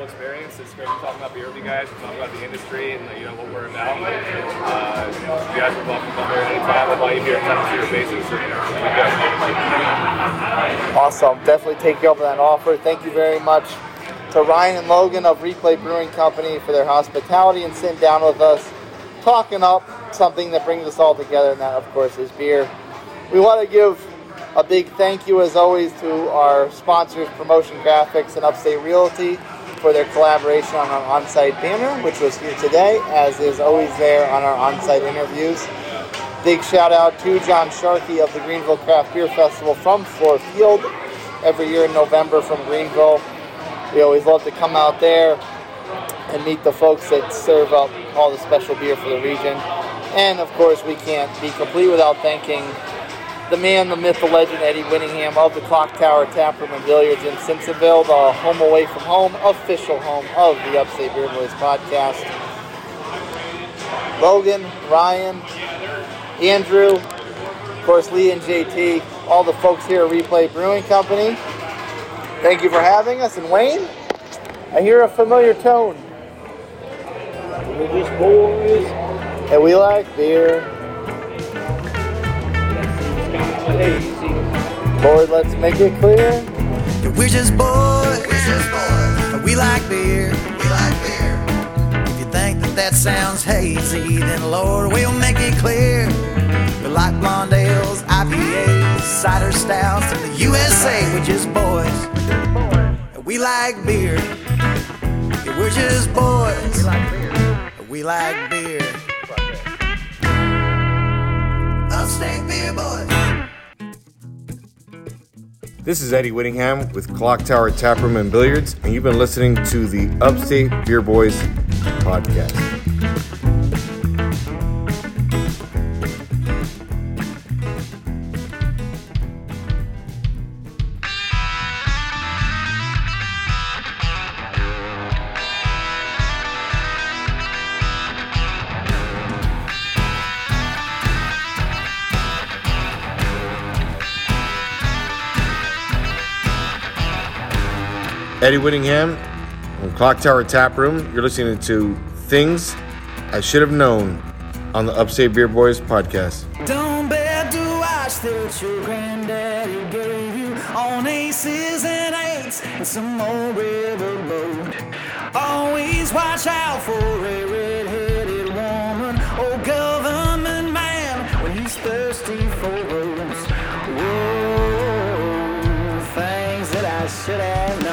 Experience. It's great to talk about beer with you guys, talk about the industry and you know what we're about. Uh, you guys are welcome to come here anytime. I'll you here on a basis. Awesome. Definitely take you up on that offer. Thank you very much to Ryan and Logan of Replay Brewing Company for their hospitality and sitting down with us, talking up something that brings us all together, and that, of course, is beer. We want to give a big thank you, as always, to our sponsors, Promotion Graphics and Upstate Realty, for their collaboration on our on-site banner, which was here today, as is always there on our on-site interviews. Big shout out to John Sharkey of the Greenville Craft Beer Festival from Fluor Field every year in November from Greenville. We always love to come out there and meet the folks that serve up all the special beer for the region. And of course, we can't be complete without thanking the man, the myth, the legend, Eddie Winningham of the Clock Tower Tap Room and Billiards in Simpsonville, the home away from home, official home of the Upstate Beer Boys podcast. Logan, Ryan, Andrew, of course, Lee and JT, all the folks here at Replay Brewing Company. Thank you for having us. And Wayne, I hear a familiar tone. We're just boys. And we like beer. Lord, let's make it clear. We're just boys. We're just boys. We like beer. We like beer. If you think that that sounds hazy, then Lord, we'll make it clear. We like blonde ales, IPAs, cider stouts, and the USA. We're just boys. We like beer. We're just boys. We like beer. We like beer. upstate beer boys. This is Eddie Whittingham with Clock Tower Taproom and Billiards, and you've been listening to the Upstate Beer Boys podcast. Eddie Whittingham from Clock Tower Tap Room. You're listening to Things I Should Have Known on the Upstate Beer Boys podcast. Don't bet to watch that your granddaddy gave you on aces and eights and some old. Always watch out for a red-headed woman or government man when he's thirsty for rose. Whoa, things that I should have